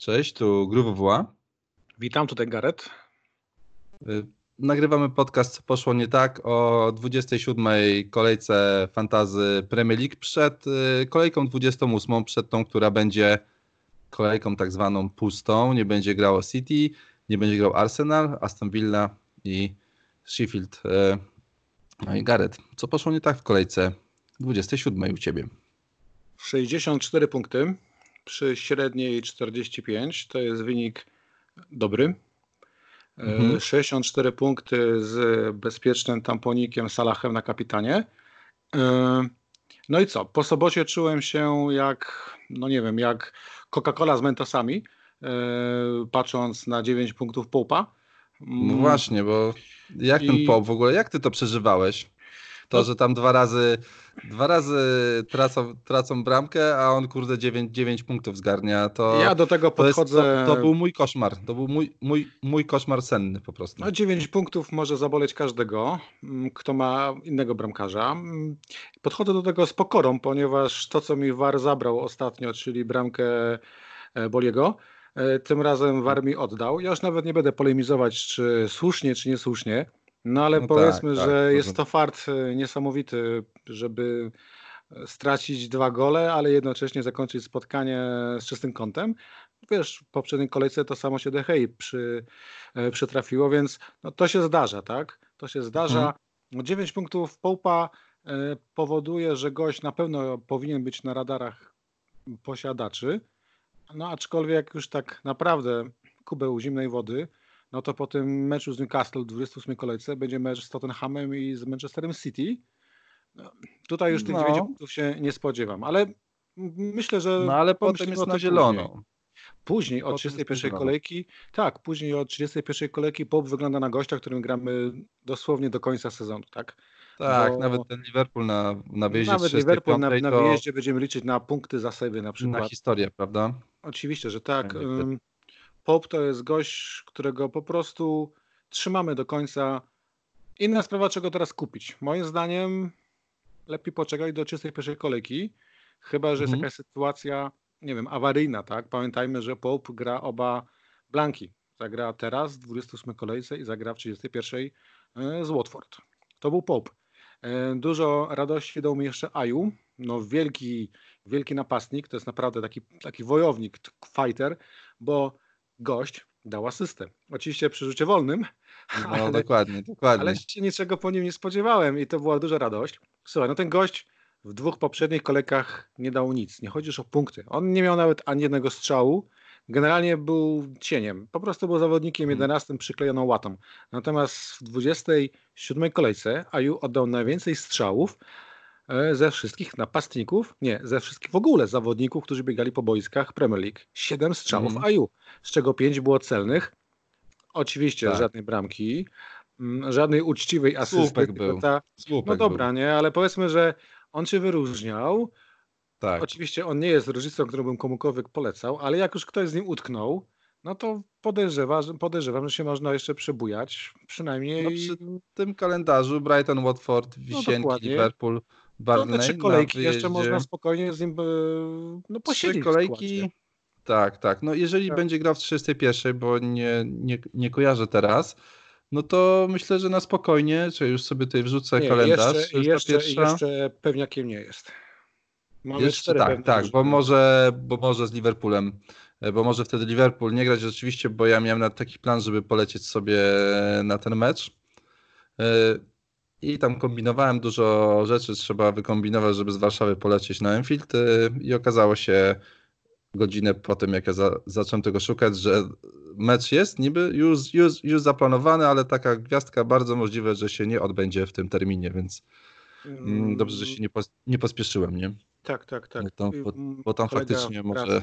Cześć, tu Gruwowła. Witam, tutaj Gareth. Y, nagrywamy podcast Co poszło nie tak o 27. kolejce fantazy Premier League przed y, kolejką 28, przed tą, która będzie kolejką tak zwaną pustą. Nie będzie grało City, nie będzie grał Arsenal, Aston Villa i Sheffield. Y, no i Gareth, co poszło nie tak w kolejce 27 u Ciebie? 64 punkty przy średniej 45 to jest wynik dobry. Mhm. 64 punkty z bezpiecznym tamponikiem Salahem na kapitanie. No i co? Po sobocie czułem się jak, no nie wiem, jak Coca-Cola z Mentosami, patrząc na 9 punktów Popa. No właśnie, bo jak I... ten Pop w ogóle, jak ty to przeżywałeś? To, że tam dwa razy Dwa razy tracą, tracą bramkę, a on kurde 9, 9 punktów zgarnia. To, ja do tego podchodzę. To, jest, to, to, był mój koszmar. To był mój, mój, mój koszmar senny po prostu. No 9 punktów może zaboleć każdego, mm, kto ma innego bramkarza. Mm, podchodzę do tego z pokorą, ponieważ to, co mi War zabrał ostatnio, czyli bramkę e, Boliego, e, tym razem War mi oddał. Ja już nawet nie będę polemizować, czy słusznie, czy niesłusznie. No ale no powiedzmy, tak, że tak, jest to fart e, niesamowity, żeby e, stracić dwa gole, ale jednocześnie zakończyć spotkanie z czystym kątem. Wiesz, w poprzedniej kolejce to samo się Dehei przy, e, przytrafiło, więc no, to się zdarza, tak? To się zdarza. Mhm. 9 punktów Połpa powoduje, że gość na pewno powinien być na radarach posiadaczy, no aczkolwiek już tak naprawdę kubeł zimnej wody, no to po tym meczu z Newcastle w 28 kolejce będzie mecz z Tottenhamem i z Manchesterem City. No, tutaj już tych no. 9 punktów się nie spodziewam, ale myślę, że. No ale potem jest na zielono. Później, później od 31 kolejki, tak, później od 31 kolejki Pop wygląda na gościa, którym gramy dosłownie do końca sezonu, tak? Tak, Bo... nawet ten Liverpool na, na wyjeździe Nawet Liverpool na, na wyjeździe będziemy liczyć na punkty za save na przykład. Na historię, prawda? Oczywiście, że tak. Pop to jest gość, którego po prostu trzymamy do końca. Inna sprawa, czego teraz kupić. Moim zdaniem lepiej poczekać do czystej pierwszej kolejki, chyba że jest mhm. jakaś sytuacja, nie wiem, awaryjna, tak? Pamiętajmy, że Pope gra oba blanki. Zagra teraz w 28 kolejce i zagra w 31 e, z Watford. To był Pope. Dużo radości dał mi jeszcze Aju. No wielki, wielki napastnik, to jest naprawdę taki, taki wojownik, fighter, bo gość dał asystę. Oczywiście przy rzucie wolnym. No ale, dokładnie, dokładnie. Ale się niczego po nim nie spodziewałem i to była duża radość. Słuchaj, no ten gość w dwóch poprzednich kolejkach nie dał nic. Nie chodzi już o punkty. On nie miał nawet ani jednego strzału. Generalnie był cieniem. Po prostu był zawodnikiem 11 hmm. przyklejoną łatą. Natomiast w 27 kolejce Aju oddał najwięcej strzałów, ze wszystkich napastników, nie, ze wszystkich w ogóle zawodników, którzy biegali po boiskach Premier League. Siedem strzałów mm. Z czego pięć było celnych. Oczywiście tak. żadnej bramki, mm, żadnej uczciwej asysty. Słupek był. Ta, Słupek no dobra, był. nie, ale powiedzmy, że on się wyróżniał. Tak. Oczywiście on nie jest reżyserem, którym komukolwiek polecał, ale jak już ktoś z nim utknął, no to podejrzewa, podejrzewam, że się można jeszcze przebujać. Przynajmniej. No przy tym kalendarzu Brighton, Watford, no Wisienki, no Liverpool, Barney. No, trzy kolejki jeszcze można spokojnie z nim e, no, posiedzieć. Trzy kolejki. Tak, tak. No jeżeli tak. będzie grał w 31, bo nie, nie, nie kojarzę teraz, no to myślę, że na spokojnie, czy już sobie tutaj wrzucę nie, kalendarz. Jeszcze, jeszcze, jeszcze pewniakiem nie jest. Mamy jeszcze tak, tak, bo może, bo może z Liverpoolem, e, bo może wtedy Liverpool nie grać rzeczywiście, bo ja miałem na taki plan, żeby polecieć sobie na ten mecz. I tam kombinowałem dużo rzeczy, trzeba wykombinować, żeby z Warszawy polecieć na Enfield y, i okazało się godzinę po tym, jak ja za, zacząłem tego szukać, że mecz jest niby już, już, już zaplanowany, ale taka gwiazdka bardzo możliwe, że się nie odbędzie w tym terminie, więc mm, dobrze, że się nie, pos, nie pospieszyłem, nie? Tak, tak, tak. Bo tam, bo, bo tam faktycznie może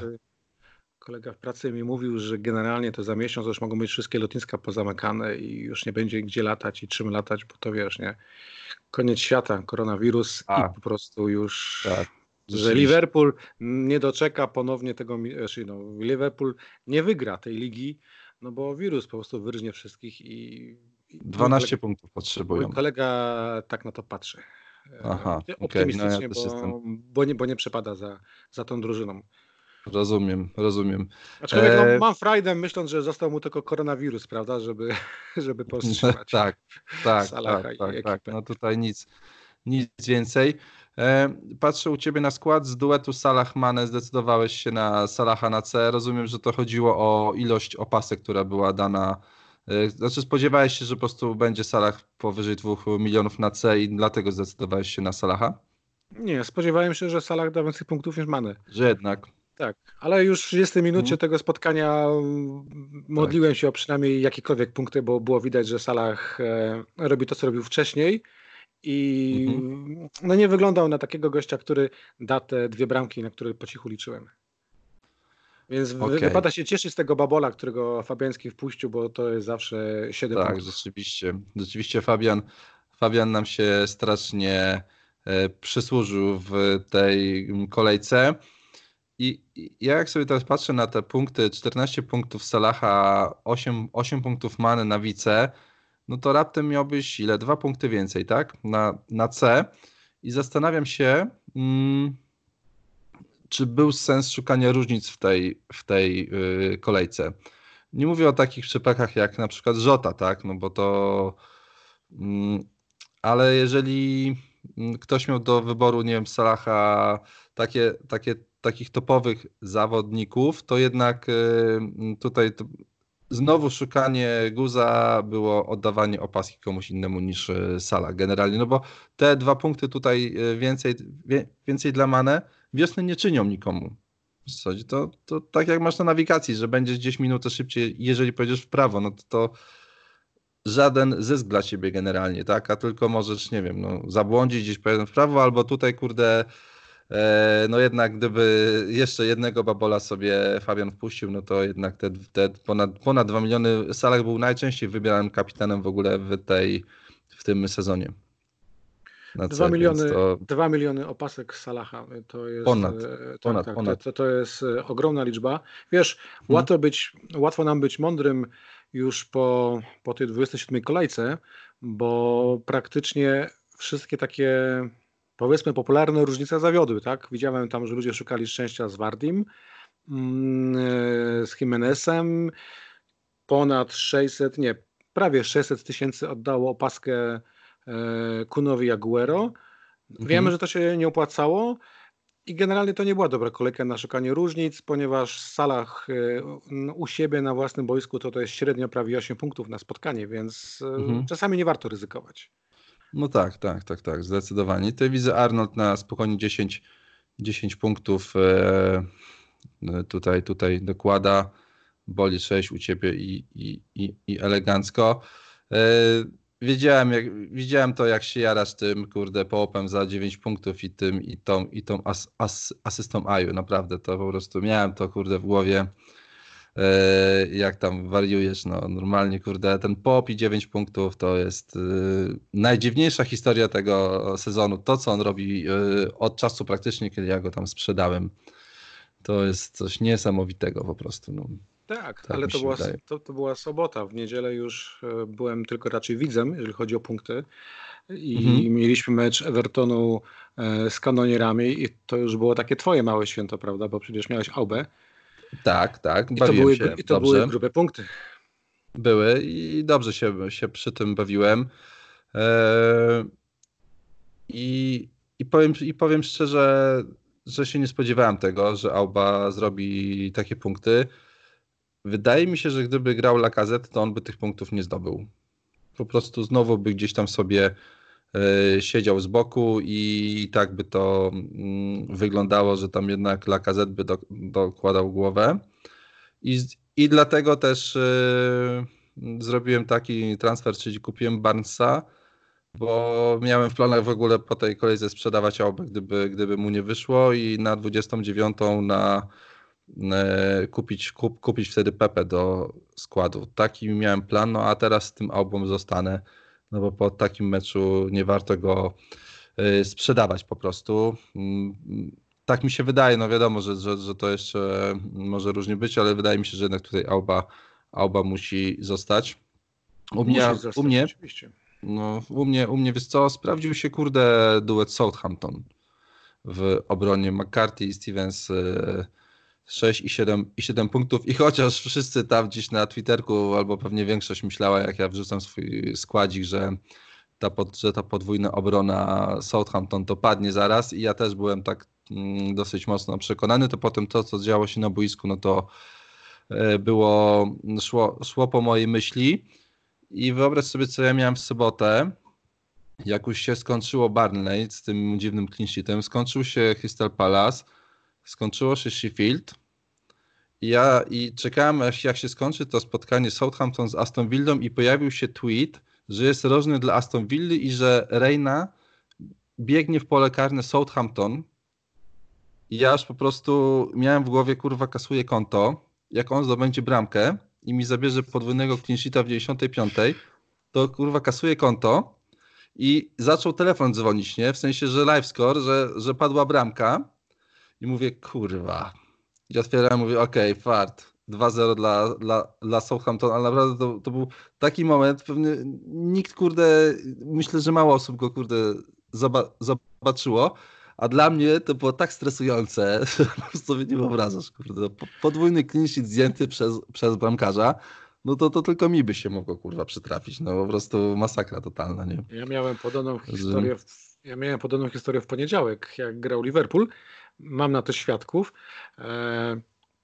kolega w pracy mi mówił, że generalnie to za miesiąc już mogą być wszystkie lotniska pozamykane i już nie będzie gdzie latać i czym latać, bo to wiesz, nie? Koniec świata, koronawirus A. i po prostu już... Tak. Że Liverpool nie doczeka ponownie tego, znaczy no, Liverpool nie wygra tej ligi, no bo wirus po prostu wyrżnie wszystkich i 12 kolega, punktów potrzebują. Mój kolega tak na to patrzy. Aha, optymistycznie, okay. no ja bo, bo, nie, bo nie przepada za, za tą drużyną. Rozumiem, rozumiem. Aczkolwiek no, e... mam frajdę myśląc, że został mu tylko koronawirus, prawda, żeby, żeby powstrzymać tak, tak, tak, tak, tak, no tutaj nic, nic więcej. E, patrzę u Ciebie na skład. Z duetu Salah-Mane zdecydowałeś się na Salaha na C. Rozumiem, że to chodziło o ilość opasek, która była dana. E, znaczy spodziewałeś się, że po prostu będzie Salah powyżej 2 milionów na C i dlatego zdecydowałeś się na Salaha? Nie, spodziewałem się, że Salah da więcej punktów niż Mane. Że jednak. Tak, ale już w 30 minucie hmm. tego spotkania modliłem tak. się o przynajmniej jakiekolwiek punkty, bo było widać, że Salah e, robi to, co robił wcześniej i mhm. no nie wyglądał na takiego gościa, który da te dwie bramki, na które po cichu liczyłem. Więc okay. wypada się cieszyć z tego babola, którego Fabiański wpuścił, bo to jest zawsze 7 tak, punktów. Tak, rzeczywiście. Rzeczywiście Fabian, Fabian nam się strasznie e, przysłużył w tej kolejce. I, ja jak sobie teraz patrzę na te punkty, 14 punktów Salaha, 8, 8 punktów Many na wice, no to raptem miałbyś ile? Dwa punkty więcej, tak? Na, na C. I zastanawiam się, mm, czy był sens szukania różnic w tej, w tej yy, kolejce. Nie mówię o takich przypadkach jak na przykład Żota, tak? No bo to. Yy, ale jeżeli mm, ktoś miał do wyboru, nie wiem, Salaha, takie, takie, takich topowych zawodników, to jednak yy, tutaj to znowu szukanie guza było oddawanie opaski komuś innemu niż e, Sala generalnie, no bo te dwa punkty tutaj e, więcej, więcej dla Mane wiosny nie czynią nikomu. To, to tak jak masz na nawigacji, że będziesz gdzieś minutę szybciej, jeżeli pojedziesz w prawo, no to, to żaden zysk dla ciebie generalnie, tak? A tylko możesz, nie wiem, no, zabłądzić gdzieś w prawo, albo tutaj, kurde, no jednak gdyby jeszcze jednego babola sobie Fabian wpuścił, no to jednak te, te ponad, ponad 2 miliony, Salah był najczęściej wybieranym kapitanem w ogóle w tej, w tym sezonie. 2 miliony, to... 2 miliony opasek Salaha to jest, ponad, e, tak, ponad, tak, ponad. To, to jest e, ogromna liczba. Wiesz, hmm. łatwo, być, łatwo nam być mądrym już po, po tej 27 kolejce, bo praktycznie wszystkie takie powiedzmy popularne różnice zawiodły, tak? Widziałem tam, że ludzie szukali szczęścia z Wardim, mm, e, z Jimenezem, ponad 600, nie, prawie 600 tysięcy oddało opaskę e, Kunowi Aguero. Wiemy, mhm. że to się nie opłacało i generalnie to nie była dobra kolejka na szukanie różnic, ponieważ w salach e, u siebie na własnym boisku to to jest średnio prawie 8 punktów na spotkanie, więc mhm. czasami nie warto ryzykować. No tak, tak, tak, tak, zdecydowanie. Tutaj widzę Arnold na spokojnie 10, 10 punktów e, e, tutaj, tutaj dokłada. Boli 6 u ciebie i, i, i, i elegancko. E, wiedziałem, jak, widziałem to, jak się jarasz tym, kurde, połopem za 9 punktów i tym, i tą, i tą as, as, asystą Aju. Naprawdę, to po prostu miałem to, kurde, w głowie. E, jak tam wariujesz, no normalnie kurde, ten pop i 9 punktów to jest yy, najdziwniejsza historia tego sezonu, to co on robi yy, od czasu praktycznie, kiedy ja go tam sprzedałem, to jest coś niesamowitego po prostu. No. Tak, tak ale to była, to, to, była sobota, w niedzielę już byłem tylko raczej widzem, jeżeli chodzi o punkty i mhm. mieliśmy mecz Evertonu z kanonierami i to już było takie twoje małe święto, prawda, bo przecież miałeś Aubę, tak, tak. I to, były, się i to były grube punkty. Były i dobrze się, się przy tym bawiłem. Eee, i, i, powiem, I powiem szczerze, że się nie spodziewałem tego, że Auba zrobi takie punkty. Wydaje mi się, że gdyby grał Lacazette, to on by tych punktów nie zdobył. Po prostu znowu by gdzieś tam sobie E, siedział z boku i tak by to mm, wyglądało, że tam jednak Lacazette by do, dokładał głowę. I, I dlatego też y, zrobiłem taki transfer, czyli kupiłem Barnesa, bo miałem w planach w ogóle po tej kolejce sprzedawać Aubę, gdyby, gdyby mu nie wyszło i na 29 na e, kupić, kup, kupić wtedy Pepe do składu. Taki miałem plan, no a teraz z tym Aubą zostanę no bo po takim meczu nie warto go y, sprzedawać po prostu. Mm, tak mi się wydaje, no wiadomo, że, że, że to jeszcze może różnie być, ale wydaje mi się, że jednak tutaj Alba, Alba musi zostać. U mnie, zostać, u mnie, oczywiście. No, u mnie, u mnie, wiesz co, sprawdził się, kurde, duet Southampton w obronie McCarthy i Stevens y, 6 i 7, i 7 punktów. I chociaż wszyscy tam gdzieś na Twitterku albo pewnie większość myślała, jak ja wrzucam swój składzik, że ta, pod, że ta podwójna obrona Southampton to padnie zaraz i ja też byłem tak mm, dosyć mocno przekonany, to potem to, co działo się na boisku, no to e, było, szło, szło po mojej myśli. I wyobraź sobie, co ja miałem w sobotę, jak już się skończyło Barnley z tym dziwnym clean skończył się Crystal Palace, skończyło się Sheffield. Ja i czekałem, jak się skończy to spotkanie Southampton z Aston Villą i pojawił się tweet, że jest rożny dla Aston Villa i że Reina biegnie w pole karne Southampton. I ja już po prostu miałem w głowie, kurwa, kasuje konto, jak on zdobędzie bramkę i mi zabierze podwójnego clean sheeta w 95, to kurwa kasuje konto. I zaczął telefon dzwonić, nie? W sensie, że live score, że, że padła bramka i mówię, kurwa. I otwieram, mówię, okej, okay, fart. 2-0 dla, dla, dla Southampton, ale naprawdę to, to był taki moment, pewnie nikt, kurde, myślę, że mało osób go, kurde, zobaczyło, a dla mnie to było tak stresujące, że po prostu nie wyobrażasz, kurde. Podwójny clean zdjęty przez, przez bramkarza, no to, to tylko mi by się mogło, kurwa, przytrafić. No po prostu masakra totalna, nie? Ja miałem podobną historię, w, ja miałem podobną historię w poniedziałek, jak grał Liverpool. Mam na to świadków. E,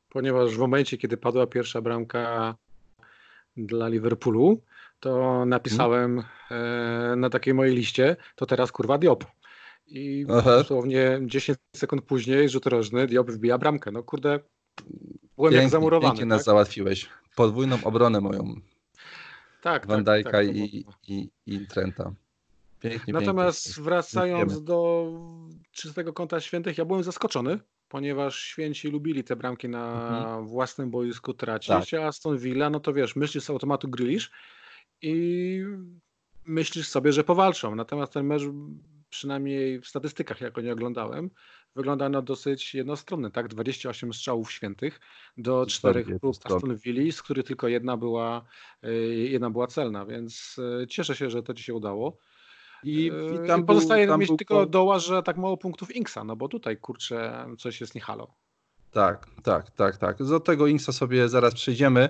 ponieważ w momencie, kiedy padła pierwsza bramka dla Liverpoolu, to napisałem hmm. na takiej mojej liście, to teraz kurwa Diop. I Aha. dosłownie 10 sekund później rzut rożny, Diop wbija bramkę. No kurde, byłem pięknie, jak zamurowany. Pięknie tak? nas załatwiłeś. Podwójną obronę moją. Tak, Van tak, tak, i, i, i Trenta. Pięknie, Natomiast pięknie. wracając do czystego kąta świętych, ja byłem zaskoczony, ponieważ święci lubili te bramki na mhm. własnym boisku tracić, tak. a Aston Villa, no to wiesz, myślisz z automatu Grealish i myślisz sobie, że powalczą. Natomiast ten mecz, przynajmniej w statystykach, jak nie oglądałem, wygląda na dosyć jednostronny, tak? 28 strzałów świętych do czterech prób Aston Villa, z których tylko jedna była, y, jedna była celna, więc y, cieszę się, że to ci się udało. I, i tam pozostaje tam mieć był... tylko doła, że tak mało punktów Inksa, no bo tutaj kurczę coś jest nie halo. Tak, tak, tak, tak. Do tego Inksa sobie zaraz przejdziemy.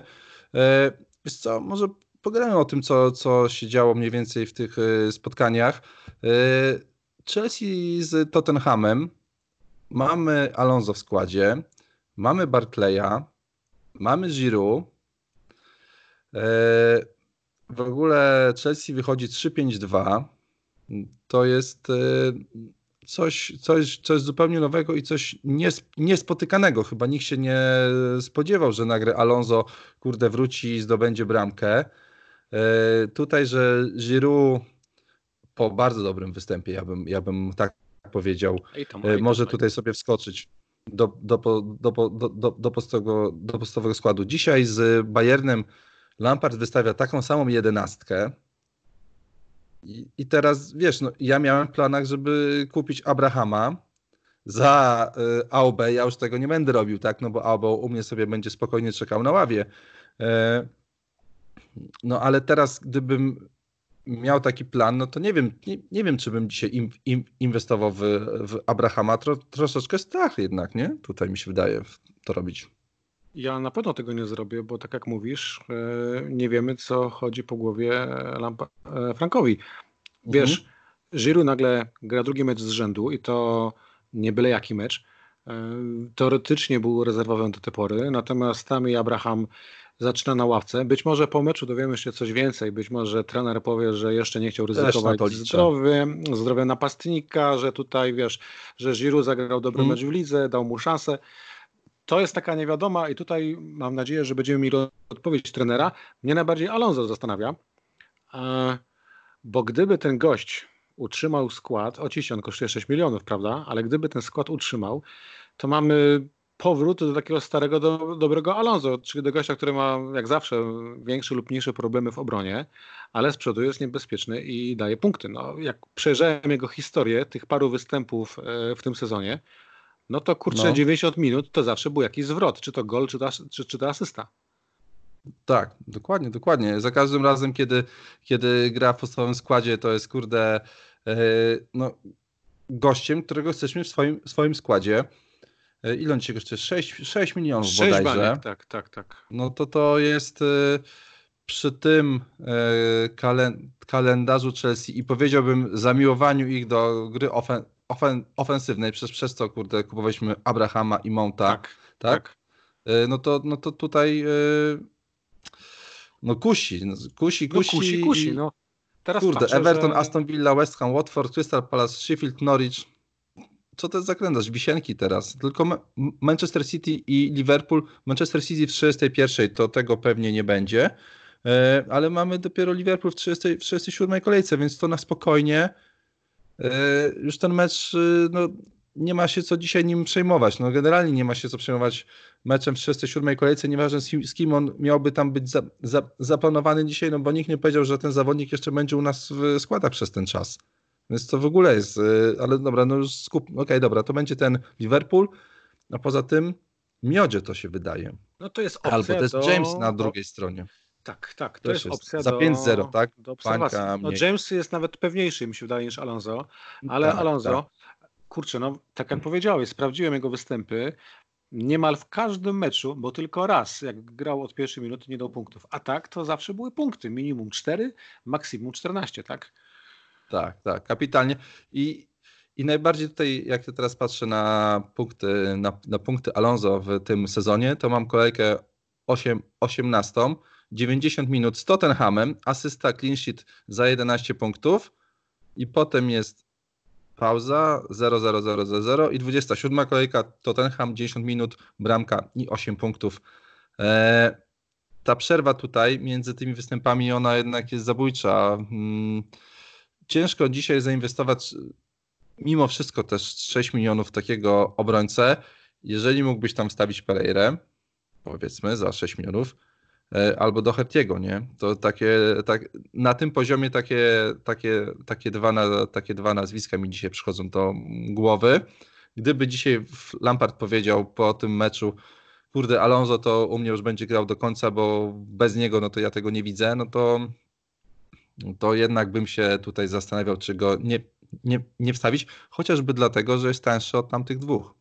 E, wiesz co, może pogadamy o tym, co, co się działo mniej więcej w tych e, spotkaniach. E, Chelsea z Tottenhamem. Mamy Alonso w składzie, mamy Barclaya, mamy Giroud. W ogóle Chelsea wychodzi 3-5-2 to jest e, coś, coś, coś zupełnie nowego i coś niespotykanego. Chyba nikt się nie spodziewał, że nagle Alonso kurde wróci i zdobędzie bramkę. E, tutaj, że Giroud po bardzo dobrym występie, ja bym, ja bym tak powiedział, e, może tutaj sobie wskoczyć do, do, do, do, do, do, podstawowego, do podstawowego składu. Dzisiaj z Bayernem Lampard wystawia taką samą jedenastkę, i, teraz wiesz, no, ja miałem w planach, żeby kupić Abrahama za y, Aubę. Ja już tego nie będę robił, tak? No bo Aubę u mnie sobie będzie spokojnie czekał na ławie. E, no ale teraz, gdybym miał taki plan, no to nie wiem, nie, nie wiem, czy bym dzisiaj im, im, inwestował w, w Abrahama. Tro, troszeczkę strach jednak, nie? Tutaj mi się wydaje to robić. Ja na pewno tego nie zrobię, bo tak jak mówisz, e, nie wiemy, co chodzi po głowie Lampa, e, Frankowi. Wiesz, mhm. Giroud nagle gra drugi mecz z rzędu i to nie byle jaki mecz. E, teoretycznie był rezerwowym do tej pory, natomiast tam i Abraham zaczyna na ławce. Być może po meczu dowiemy się coś więcej. Być może trener powie, że jeszcze nie chciał ryzykować zdrowiem, zdrowia napastnika, że tutaj wiesz, że Giroud zagrał dobry mm. mecz w lidze, dał mu szansę to jest taka niewiadoma i tutaj mam nadzieję, że będziemy mieli odpowiedź trenera. Mnie najbardziej Alonso zastanawia, e, bo gdyby ten gość utrzymał skład, oczywiście on kosztuje 6 milionów, prawda, ale gdyby ten skład utrzymał, to mamy powrót do takiego starego, do, dobrego Alonso, czyli do gościa, który ma jak zawsze większe lub mniejsze problemy w obronie, ale z przodu jest niebezpieczny i daje punkty. No, jak przejrzałem jego historię, tych paru występów e, w tym sezonie, no to kurczę, no. 90 minut to zawsze był jakiś zwrot, czy to gol, czy to, czy, czy to asysta. Tak, dokładnie, dokładnie. Za każdym razem, kiedy, kiedy gra w podstawowym składzie, to jest kurde yy, no, gościem, którego chcesz mieć w swoim, swoim składzie. e, ile on dzisiaj kosztuje? 6, 6 milionów 6 bodajże. Baniek, tak, tak, tak. No to to jest przy tym kalendarzu Chelsea i powiedziałbym zamiłowaniu ich do gry ofen, ofen, ofensywnej, przez, przez co kurde kupowaliśmy Abrahama i Monta, tak, tak? tak. No, to, no to tutaj no kusi, no, kusi, kusi. No kusi, kusi, no. Teraz Kurde, patrzę, Everton, że... Aston Villa, West Ham, Watford, Crystal Palace, Sheffield, Norwich. Co to jest za kalendarz? Wisienki teraz. Tylko Manchester City i Liverpool. Manchester City w 31 to tego pewnie nie będzie. E, ale mamy dopiero Liverpool w, 30, w 37 kolejce, więc to na spokojnie. E, już ten mecz e, no, nie ma się co dzisiaj nim przejmować. No generalnie nie ma się co przejmować meczem w 37 kolejce, nieważne z kim on miałby tam być za, za, zaplanowany dzisiaj, no bo nikt nie powiedział, że ten zawodnik jeszcze będzie u nas w składach przez ten czas. Więc to w ogóle jest, y, ale dobra, no już skup, okej, okay, dobra, to będzie ten Liverpool, a poza tym Miodzie to się wydaje. No to jest opcja Albo to jest James na drugiej stronie. Tak, tak, to jest, jest opcja za 5-0, tak? Do obserwacji. No, James jest nawet pewniejszy, mi się wydaje, niż Alonso, ale tak, Alonso, tak kurczę, no tak jak powiedziałeś, sprawdziłem jego występy. Niemal w każdym meczu, bo tylko raz, jak grał od pierwszej minuty, nie dał punktów. A tak, to zawsze były punkty. Minimum 4, maksimum 14, tak? Tak, tak, kapitalnie. I, i najbardziej tutaj, jak teraz patrzę na punkty, na, na punkty Alonso w tym sezonie, to mam kolejkę 8, 18, 90 minut z Tottenhamem, asysta clean sheet za 11 punktów i potem jest pauza 0, 0, 0, 0, 0 i 27 kolejka Tottenham 10 minut, bramka i 8 punktów. E, ta przerwa tutaj między tymi występami, ona jednak jest zabójcza. Hmm, ciężko dzisiaj zainwestować mimo wszystko też 6 milionów takiego obrońcę. Jeżeli mógłbyś tam wstawić Pereirę, powiedzmy za 6 milionów, albo do Hertiego, nie? To takie, tak, na tym poziomie takie, takie, takie, dwa, takie dwa nazwiska mi dzisiaj przychodzą do głowy. Gdyby dzisiaj Lampard powiedział po tym meczu, kurde, Alonso to u mnie już będzie grał do końca, bo bez niego no to ja tego nie widzę, no to, to jednak bym się tutaj zastanawiał, czy go nie, nie, nie wstawić, chociażby dlatego, że jest tańszy od tamtych dwóch.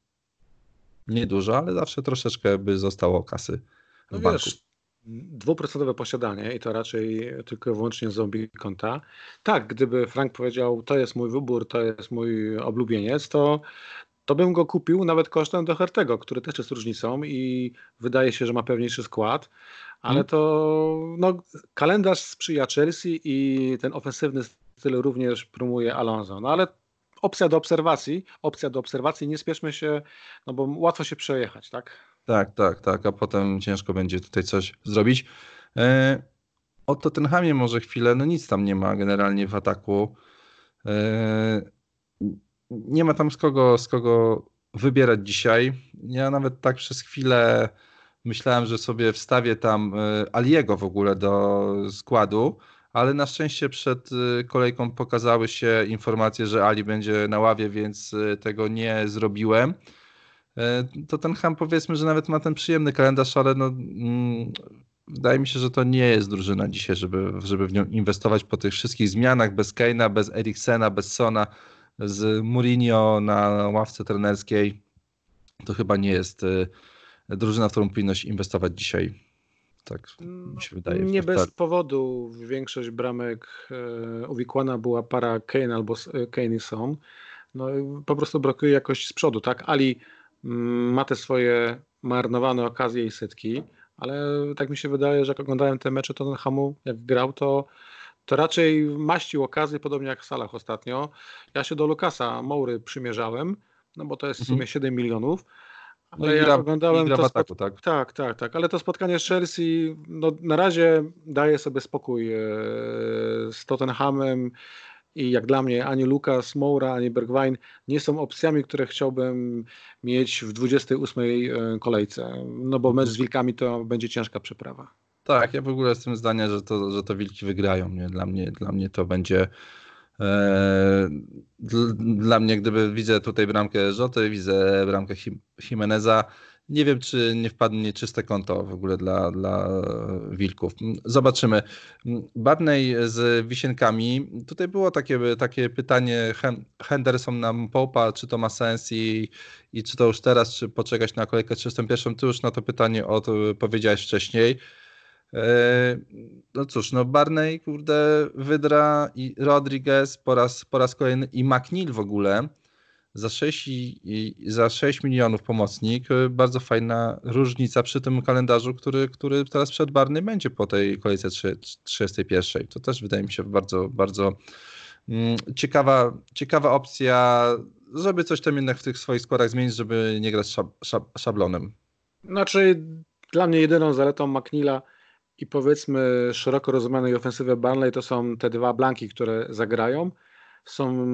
Nie dużo, ale zawsze troszeczkę by zostało kasy w no banku. Wiesz, dwuprocentowe posiadanie i to raczej tylko i wyłącznie z zombie konta. Tak, gdyby Frank powiedział, to jest mój wybór, to jest mój oblubieniec, to, to bym go kupił nawet kosztem Dohertego, który też jest różnicą i wydaje się, że ma pewniejszy skład, ale hmm. to no, kalendarz sprzyja Chelsea i ten ofensywny styl również promuje Alonso. No ale opcja do obserwacji, opcja do obserwacji, nie spieszmy się, no bo łatwo się przejechać, tak? Tak, tak, tak, a potem ciężko będzie tutaj coś zrobić. E, o Tottenhamie może chwilę, no nic tam nie ma generalnie w ataku. E, nie ma tam z kogo, z kogo wybierać dzisiaj. Ja nawet tak przez chwilę myślałem, że sobie wstawię tam e, Aliego w ogóle do składu, ale na szczęście przed kolejką pokazały się informacje, że Ali będzie na ławie, więc tego nie zrobiłem. E, to ten Ham powiedzmy, że nawet ma ten przyjemny kalendarz, ale no, mm, wydaje mi się, że to nie jest drużyna dzisiaj, żeby, żeby w nią inwestować po tych wszystkich zmianach, bez Keina, bez Eriksena, bez Sona, z Mourinho na ławce trenerskiej. To chyba nie jest e, drużyna, w którą powinno się inwestować dzisiaj. Tak mi się wydaje. Nie bez powodu większość bramek e, uwikłana była para Kane albo Kane i Son. No, po prostu brakuje jakoś z przodu, tak? Ali ma te swoje marnowane okazje i setki, ale tak mi się wydaje, że jak oglądałem te mecze Tottenhamu, jak grał, to, to raczej maścił okazję, podobnie jak w salach ostatnio. Ja się do Lukasa Moury przymierzałem, no bo to jest w sumie 7 mhm. milionów. Ale no ja gra, oglądałem gra to ataku, tak? Tak, tak, tak. Ale to spotkanie z Chelsea no, na razie daje sobie spokój e, z Tottenhamem i jak dla mnie ani Lukas Moura, ani Bergwijn nie są opcjami, które chciałbym mieć w 28 e, kolejce, no bo mecz z Wilkami to będzie ciężka przeprawa. Tak, ja w ogóle jestem zdania, że to, że to Wilki wygrają. Nie? Dla, mnie, dla mnie to będzie e, dla mnie, gdyby widzę tutaj bramkę Rzoty, widzę bramkę Jimeneza nie wiem, czy nie wpadnie czyste konto w ogóle dla, dla Wilków. Zobaczymy. Barney z Wisienkami. Tutaj było takie, takie pytanie Henderson na Popa, czy to ma sens i, i czy to już teraz, czy poczekać na kolejkę 31. Ty już na to pytanie odpowiedziałeś wcześniej. E, no cóż, no Barney, kurde, Wydra i Rodriguez po raz, po raz kolejny i McNeil w ogóle za 6, i, za 6 milionów pomocnik. E, bardzo fajna różnica przy tym kalendarzu, który, który teraz przed Barney będzie po tej kolejce 31. To też wydaje mi się bardzo, bardzo mm, ciekawa, ciekawa opcja, żeby coś tam jednak w tych swoich składach zmienić, żeby nie grać szab, szab, szablonem. Znaczy, dla mnie jedyną zaletą McNeila i powiedzmy szeroko rozumianej ofensywy Barnley to są te dwa blanki, które zagrają. Są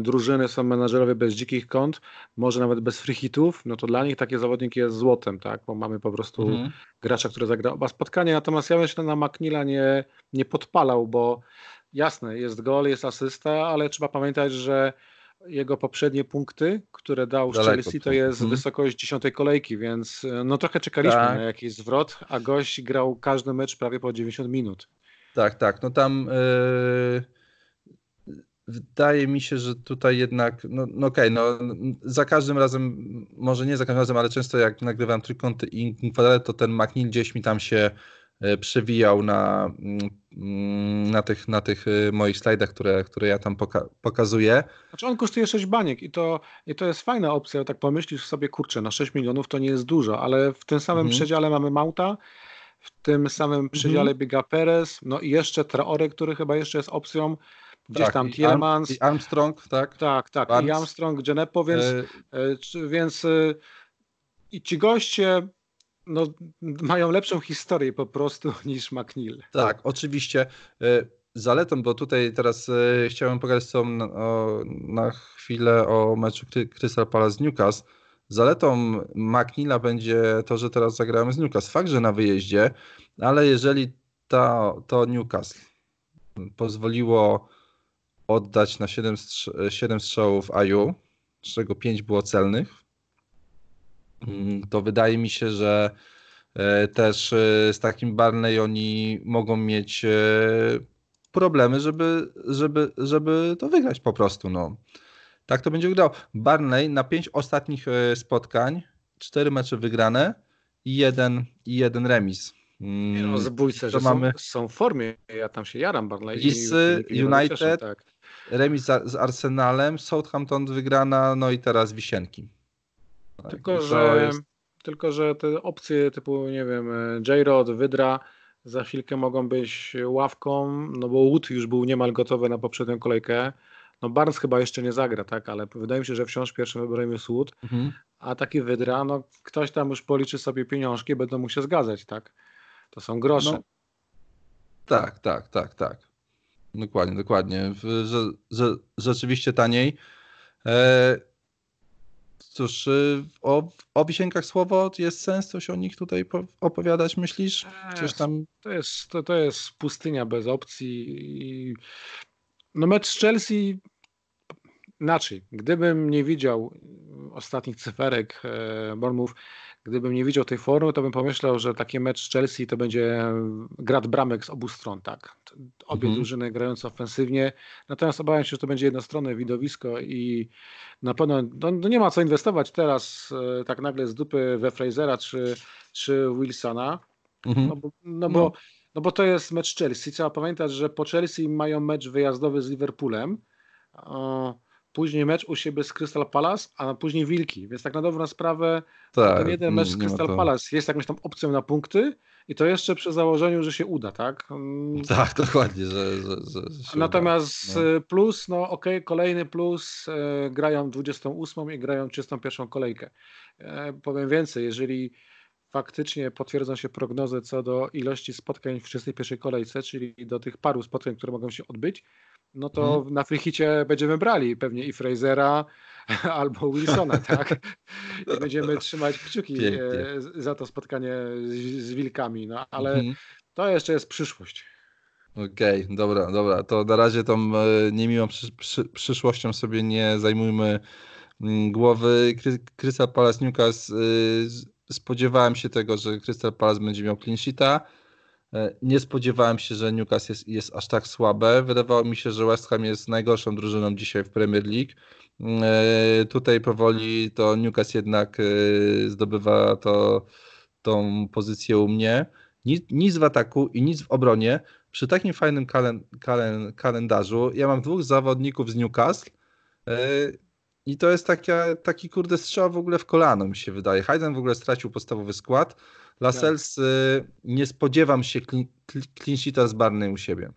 drużyny, są menadżerowie bez dzikich kąt, może nawet bez free hitów, no to dla nich taki zawodnik jest złotem, tak, bo mamy po prostu mhm. gracza, który zagra oba spotkania, natomiast ja myślę na McNeila nie, nie podpalał, bo jasne, jest gol, jest asysta, ale trzeba pamiętać, że jego poprzednie punkty, które dał z Chelsea, to jest hmm. wysokość dziesiątej kolejki, więc e, no trochę czekaliśmy tak. na jakiś zwrot, a gość grał każdy mecz prawie po 90 minut. Tak, tak. No tam yy, wydaje mi się, że tutaj jednak, no, no okej, okay, no za każdym razem, może nie za każdym razem, ale często jak nagrywam trójkąty i kwadraty, to ten McNeil gdzieś mi tam się E, przewijał na, mm, na, tych, na tych e, moich slajdach, które, które ja tam poka pokazuję. Znaczy on kosztuje 6 baniek i to, i to jest fajna opcja, tak pomyślisz sobie, kurczę, na 6 milionów to nie jest dużo, ale w tym samym mhm. przedziale mamy Mauta, w tym samym przedziale mhm. Biga Perez, no i jeszcze Traore, który chyba jeszcze jest opcją, gdzieś tak, tam Tiermans. I Armstrong, tak? Tak, tak, Barnes. i Armstrong, Genepo, więc, e... więc i ci goście no, mają lepszą historię po prostu niż McNeil. Tak, oczywiście. E, zaletą, bo tutaj teraz e, chciałem pogadać z tobą na, na chwilę o meczu Crystal Palace z Newcastle. Zaletą McNeila będzie to, że teraz zagramy z Newcastle. Fakt, że na wyjeździe, ale jeżeli ta, to Newcastle pozwoliło oddać na 7, 7 strzałów IU, z czego 5 było celnych, Mm, to wydaje mi się, że e, też e, z takim Barney oni mogą mieć e, problemy, żeby, żeby, żeby to wygrać po prostu. No. Tak to będzie grał. Barney na pięć ostatnich spotkań, cztery mecze wygrane i jeden, i jeden remis. Mm, no, zabójce, że mamy... są, są, w formie. Ja tam się jaram Barney. Lisy, United, tak. Remis z Arsenalem, Southampton wygrana, no i teraz Wisienki. Tak, tylko, że, jest... tylko, że te opcje typu, nie wiem, J-Rod, Wydra za chwilkę mogą być ławką, no bo Wood już był niemal gotowy na poprzednią kolejkę. No Barnes chyba jeszcze nie zagra, tak, ale wydaje mi się, że wciąż pierwszym wyborem jest Wood, mhm. a taki Wydra, no ktoś tam już policzy sobie pieniążki, będą mu się zgadzać, tak. To są grosze. No, tak, tak, tak, tak. Dokładnie, dokładnie. Że, że, rzeczywiście taniej. E, Cóż, y, o, o Wisienkach słowo, jest sens coś o nich tutaj opowiadać, myślisz? Coś tam... To jest, to, to jest pustynia bez opcji. No mecz z Chelsea inaczej. Gdybym nie widział ostatnich cyferek e, gdybym nie widział tej formy, to bym pomyślał, że taki mecz Chelsea to będzie grad bramek z obu stron, tak. Obie mhm. drużyny grające ofensywnie, natomiast obawiam się, że to będzie jednostronne widowisko i na pewno no, no nie ma co inwestować teraz e, tak nagle z dupy we Frasera czy, czy Wilsona, mhm. no, bo, no, bo, no bo to jest mecz Chelsea. Trzeba pamiętać, że po Chelsea mają mecz wyjazdowy z Liverpoolem, później mecz u siebie z Crystal Palace, a później Wilki, więc tak na dobrą sprawę tak, ten jeden mecz z Crystal to... Palace jest jakąś tam opcją na punkty i to jeszcze przy założeniu, że się uda, tak? Mm. Tak, dokładnie. Że, że, że Natomiast uda. No. plus, no okej, okay, kolejny plus, e, grają 28 i grają 31 kolejkę. E, powiem więcej, jeżeli faktycznie potwierdzą się prognozy co do ilości spotkań w 31 kolejce, czyli do tych paru spotkań, które mogą się odbyć, no to hmm. na Frichicie będziemy brali pewnie i Frasera albo Wilsona, tak? I będziemy trzymać kciuki Pięknie. E, za to spotkanie z, z Wilkami, no ale hmm. to jeszcze jest przyszłość. Okej, okay, dobra, dobra. To na razie tą e, niemiłą przy, przy, przyszłością sobie nie zajmujmy mm, głowy. Krysa Palace Newcastle spodziewałem się tego, że Crystal Palace będzie miał clean sheeta. E, nie spodziewałem się, że Newcastle jest, jest aż tak słabe. Wydawało mi się, że West Ham jest najgorszą drużyną dzisiaj w Premier League. E, tutaj powoli to Newcastle jednak e, zdobywa to, tą pozycję u mnie. Nic, nic w ataku i nic w obronie. Przy takim fajnym kalen, kalen, kalendarzu, ja mam dwóch zawodników z Newcastle i to jest taka, taki kurde strzał w ogóle w kolano, mi się wydaje. Hayden w ogóle stracił podstawowy skład. Lascelles tak. y, nie spodziewam się clean sheeta z Barney u siebie.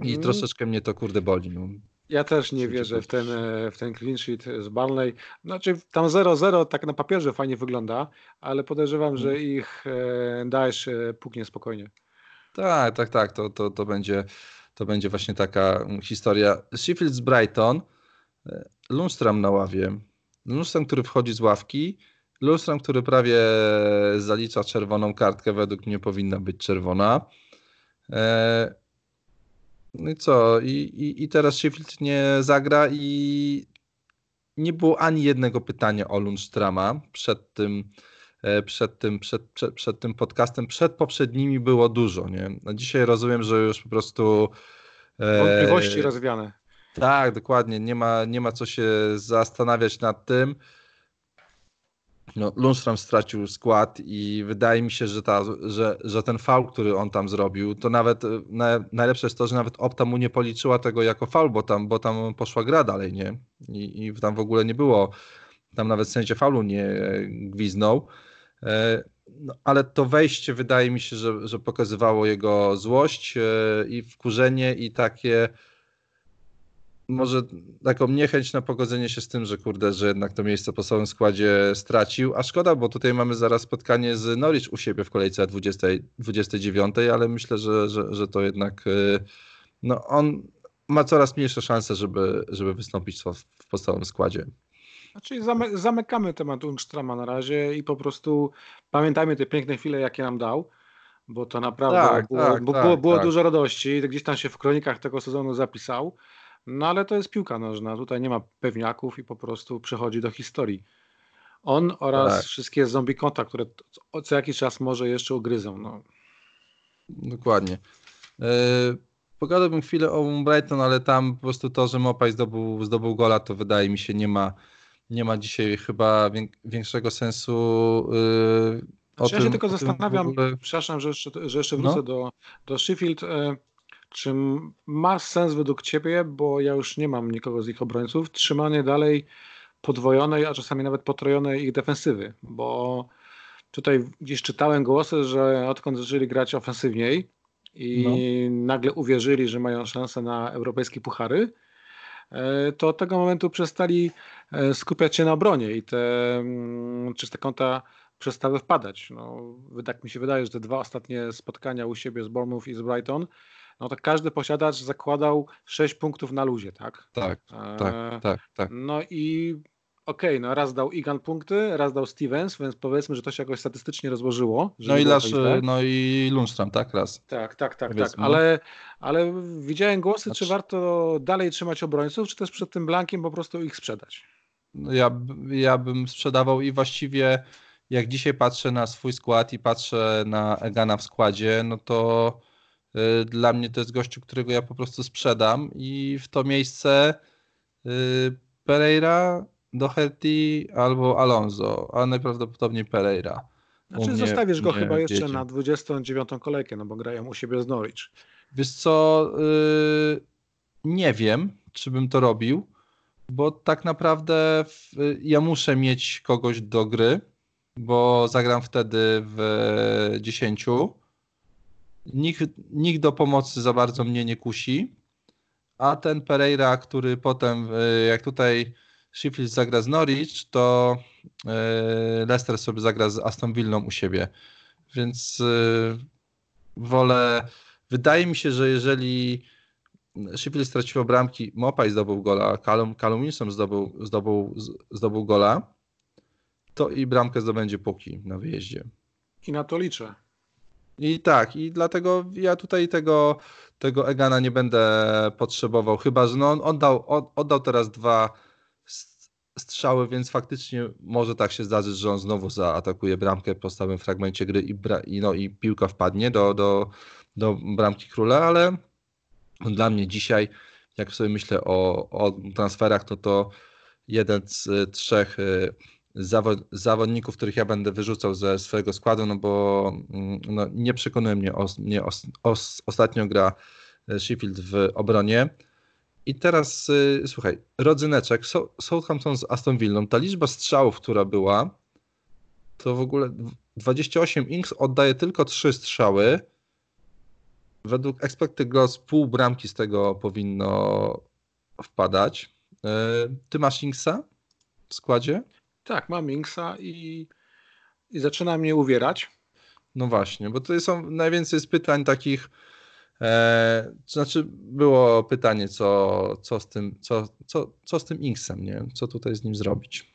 I mm. troszeczkę mnie to kurde boli. No. Ja też nie wierzę w ten, e, w ten clean sheet z Barney. Znaczy tam 0-0 tak na papierze fajnie wygląda, ale podejrzewam, mm. że mhm. ich e, Daesh e, puknie spokojnie. Tak, tak, tak. To, to, to, będzie, to będzie właśnie taka historia. Sheffield z Brighton Lundstram na ławie. Lundstram, który wchodzi z ławki. Lundstram, który prawie zalicza czerwoną kartkę, według mnie powinna być czerwona. E, no i co? I, i, I teraz Sheffield nie zagra i nie było ani jednego pytania o Lundstrama przed tym, e, przed tym, przed, przed, przed tym podcastem. Przed poprzednimi było dużo. Nie? A dzisiaj rozumiem, że już po prostu. E, Wątpliwości rozwiane. Tak, dokładnie. Nie ma, nie ma co się zastanawiać nad tym. No, Lundstrom stracił skład i wydaje mi się, że, ta, że, że ten faul, który on tam zrobił, to nawet na, najlepsze jest to, że nawet Opta mu nie policzyła tego jako faul, bo tam, bo tam poszła gra dalej, nie? I, I tam w ogóle nie było, tam nawet sędzia faulu nie gwiznął. E, no, ale to wejście wydaje mi się, że, że pokazywało jego złość e, i wkurzenie i takie może taką niechęć na pogodzenie się z tym, że kurde, że jednak to miejsce po całym składzie stracił, a szkoda, bo tutaj mamy zaraz spotkanie z Norwich u siebie w kolejce 20, 29, ale myślę, że, że, że to jednak y, no on ma coraz mniejsze szanse, żeby, żeby wystąpić w podstawowym składzie. Znaczy zamy, zamykamy temat Unstrama na razie i po prostu pamiętajmy te piękne chwile, jakie nam dał, bo to naprawdę tak, było, tak, było, tak, było tak. dużo radości. Gdzieś tam się w kronikach tego sezonu zapisał. No ale to jest piłka nożna, tutaj nie ma pewniaków i po prostu przechodzi do historii. On oraz tak. wszystkie zombie konta, które co jakiś czas może jeszcze ugryzą. No. Dokładnie. Yy, pogadałbym chwilę o Brighton, ale tam po prostu to, że Mopaj zdobył, zdobył gola, to wydaje mi się nie ma, nie ma dzisiaj chyba większego sensu. Yy, znaczy, ja tym, się tylko zastanawiam, ogóle... przepraszam, że jeszcze, że jeszcze wrócę no? do, do Sheffield. Yy, czy ma sens według Ciebie, bo ja już nie mam nikogo z ich obrońców, trzymanie dalej podwojonej, a czasami nawet potrojonej ich defensywy? Bo tutaj gdzieś czytałem głosy, że odkąd zaczęli grać ofensywniej i no. nagle uwierzyli, że mają szansę na europejskie puchary, e, to od tego momentu przestali e, skupiać się na obronie i te czyste konta przestały wpadać. No, tak mi się wydaje, że te dwa ostatnie spotkania u siebie z Bournemouth i z Brighton no to każdy posiadacz zakładał 6 punktów na luzie, tak? Tak, e, tak, tak, tak. No i okej, okay, no raz dał Igan punkty, raz dał Stevens, więc powiedzmy, że to się jakoś statystycznie rozłożyło. No i, Lasz, no i Lundstrom, tak, raz. Tak, tak, tak, tak. Ale, ale widziałem głosy, znaczy... czy warto dalej trzymać obrońców, czy też przed tym blankiem po prostu ich sprzedać? No ja, ja bym sprzedawał i właściwie jak dzisiaj patrzę na swój skład i patrzę na Egana w składzie, no to dla mnie to jest gościu, którego ja po prostu sprzedam i w to miejsce y, Pereira, Doherty albo Alonso, a najprawdopodobniej Pereira. Znaczy mnie, zostawisz go chyba jeszcze na 29 kolejkę, no bo grają u siebie z Norwich. Wiesz co, yy, nie wiem, czy bym to robił, bo tak naprawdę w, ja muszę mieć kogoś do gry, bo zagram wtedy w 10 nikt, nikt do pomocy za bardzo mnie nie kusi, a ten Pereira, który potem, e, jak tutaj Sheffield zagra z Norwich, to e, Leicester sobie zagra z Aston Villą u siebie. Więc e, wolę. Wydaje mi się, że jeżeli Sheffield straciło bramki, Mopaj zdobył gola, Callum, Callum Wilson zdobył, zdobył, zdobył gola, to i bramkę zdobędzie Puki na wyjeździe. I na to liczę. I tak, i dlatego ja tutaj tego, tego Egana nie będę potrzebował, chyba że no on oddał, oddał teraz dwa strzały, więc faktycznie może tak się zdarzyć, że on znowu zaatakuje bramkę po stałym fragmencie gry i, i, no, i piłka wpadnie do, do, do bramki króla, ale dla mnie dzisiaj, jak sobie myślę o, o transferach, to to jeden z trzech y, zawodników, których ja będę wyrzucał ze swojego składu, no bo mm, no, nie przekonuje mnie, os, mnie os, os, ostatnio gra Sheffield w obronie. I teraz y, słuchaj, rodzyneczek, Southampton z Aston Villa, ta liczba strzałów, która była, to w ogóle 28 Inks oddaje tylko 3 strzały. Według expected goals pół bramki z tego powinno wpadać. Y, ty masz Inksa w składzie? Tak, mam Inksa i, i zaczyna mnie uwierać. No właśnie, bo to są najwięcej z pytań takich E, to znaczy, było pytanie, co, co, z tym, co, co, co z tym Inksem, nie? Co tutaj z nim zrobić?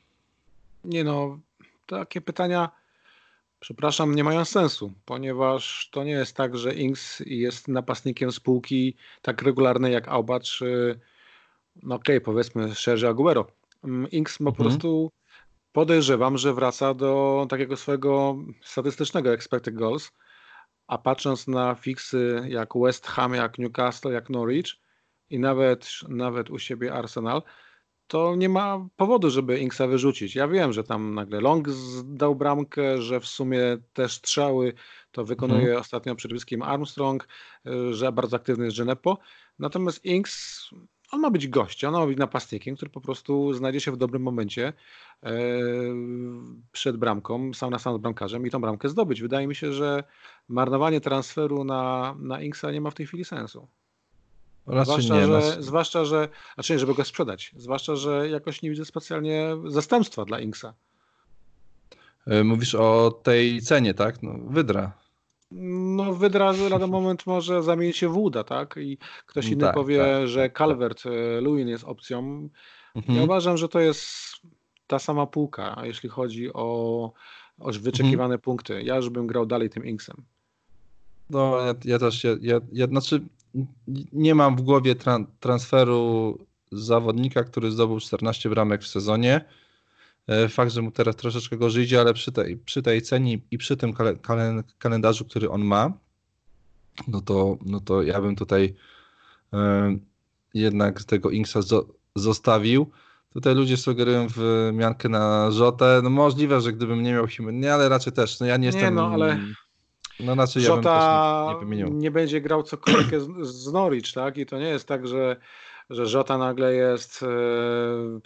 Nie no, takie pytania, przepraszam, nie mają sensu, ponieważ to nie jest tak, że Inks jest napastnikiem spółki tak regularnej jak Auba, czy no okej, okay, powiedzmy Sergio Aguero. Mm, Inks ma mhm. po prostu podejrzewam, że wraca do takiego swojego statystycznego expected goals, a patrząc na fiksy jak West Ham, jak Newcastle, jak Norwich i nawet, nawet u siebie Arsenal, to nie ma powodu, żeby Inksa wyrzucić. Ja wiem, że tam nagle Long dał bramkę, że w sumie te strzały to wykonuje hmm. ostatnio przed bliskim Armstrong, że bardzo aktywny jest Genepo. Natomiast Inks on ma być gościem, on ma być napastnikiem, który po prostu znajdzie się w dobrym momencie e, przed bramką, sam na sam z bramkarzem i tą bramkę zdobyć. Wydaje mi się, że marnowanie transferu na, na Inksa nie ma w tej chwili sensu. zwłaszcza, nie, że, zwłaszcza, że, znaczy nie, żeby go sprzedać, zwłaszcza, że jakoś nie widzę specjalnie zastępstwa dla Inksa. E, mówisz o tej cenie, tak? No, wydra. No, Wydra lada moment może zamienić się w Uda, tak? I ktoś inny tak, powie, tak, że Calvert tak. Lewin jest opcją. Mhm. Ja uważam, że to jest ta sama półka, jeśli chodzi o, o wyczekiwane mhm. punkty. Ja już bym grał dalej tym Inksem. No, ja, ja też, ja, ja, ja, znaczy nie mam w głowie tra transferu zawodnika, który zdobył 14 bramek w sezonie E, fakt, że mu teraz troszeczkę gorzej idzie, ale przy tej, przy tej cenie i przy tym kalendarzu, który on ma, no to, no to ja bym tutaj e, jednak tego Inksa zostawił. Tutaj ludzie sugerują w miankę na Rzotę. No możliwe, że gdybym nie miał Himy, nie, ale raczej też. No ja nie, nie jestem. No, ale no raczej Żota ja bym też nie, nie wymienił. Nie będzie grał co kolejkę z, z Norwich, tak? I to nie jest tak, że, że Żota nagle jest. Yy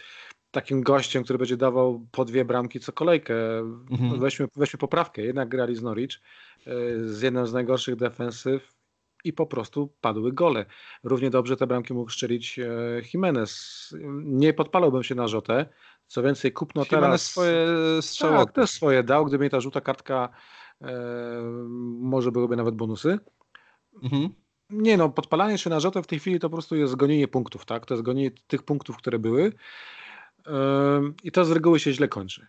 takim gościem, który będzie dawał po dwie bramki co kolejkę. Mhm. Weźmy, weźmy poprawkę. Jednak grali z Norwich e, z jedną z najgorszych defensyw i po prostu padły gole. Równie dobrze te bramki mógł szczelić e, Jimenez. Nie podpalałbym się na Rzotę. Co więcej, kupno Jimenez teraz... swoje strzały. Tak, też swoje dał. Gdyby nie ta żółta kartka, e, może byłyby nawet bonusy. Mhm. Nie no, podpalanie się na Rzotę w tej chwili to po prostu jest gonienie punktów, tak? To jest gonienie tych punktów, które były. I to z reguły się źle kończy.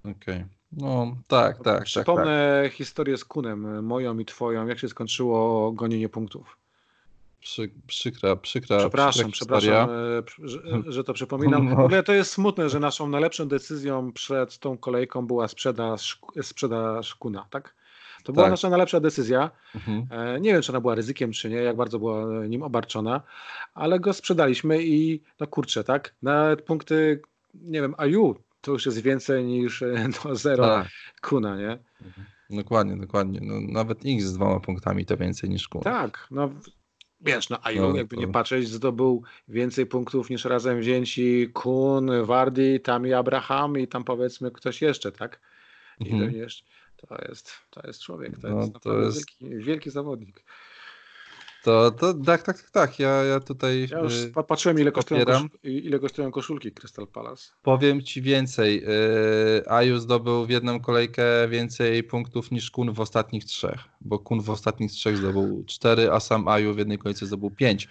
Okej. Okay. No tak, tak. tak Przypomnę tak, tak. historię z Kunem, moją i twoją, jak się skończyło gonienie punktów. Przy, przykra, przykra. Przepraszam, przykra przepraszam, e, że, że, to przypominam. No. W ogóle to jest smutne, że naszą najlepszą decyzją przed tą kolejką była sprzedaż, sprzedaż Kuna, tak? To była tak. nasza najlepsza decyzja. Mhm. E, nie wiem, czy ona była ryzykiem, czy nie, jak bardzo była nim obarczona, ale go sprzedaliśmy i no kurczę, tak? Nawet punkty, nie wiem, AU to już jest więcej niż no, zero tak. Kuna, nie? Mhm. Dokładnie, dokładnie. No, nawet X z dwoma punktami to więcej niż Kuna. Tak, no wiesz, no Aju, no, jakby to... nie patrzeć, zdobył więcej punktów niż razem wzięci Kun, Wardy, tam i Abraham i tam powiedzmy ktoś jeszcze, tak? I mhm. jeszcze to jest, to jest człowiek, to no, jest, to jest... Wielki, wielki zawodnik. To, to tak, tak, tak, tak. Ja, ja tutaj. Ja już y, patrzyłem, ile kosztują, koszul, ile kosztują koszulki Crystal Palace. Powiem ci więcej. Yy, Aju zdobył w jedną kolejkę więcej punktów niż Kun w ostatnich trzech, bo Kun w ostatnich trzech zdobył cztery, a sam Aju w jednej kolejce zdobył pięć.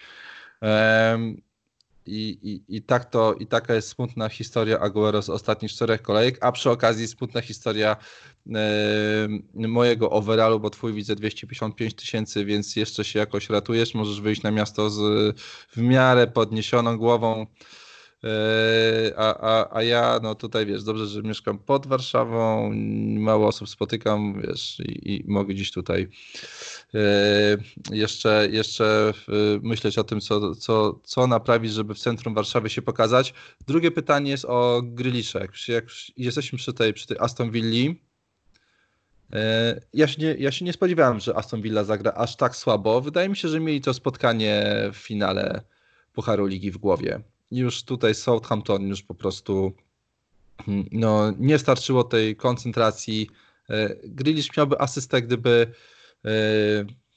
I, i, i, tak to, I taka jest smutna historia Aguero z ostatnich czterech kolejek, a przy okazji smutna historia e, mojego overallu, bo twój widzę 255 tysięcy, więc jeszcze się jakoś ratujesz, możesz wyjść na miasto z w miarę podniesioną głową. E, a, a, a ja, no tutaj wiesz, dobrze, że mieszkam pod Warszawą, mało osób spotykam, wiesz, i, i mogę gdzieś tutaj jeszcze, jeszcze myśleć o tym, co, co, co naprawić, żeby w centrum Warszawy się pokazać. Drugie pytanie jest o Grylisze. Jak, jak jesteśmy przy tej, przy tej Aston Villi, e, ja się, nie, ja się nie spodziewałem, że Aston Villa zagra aż tak słabo. Wydaje mi się, że mieli to spotkanie w finale Pucharu Ligi w głowie już tutaj Southampton już po prostu no, nie starczyło tej koncentracji. Grealish miałby asystę, gdyby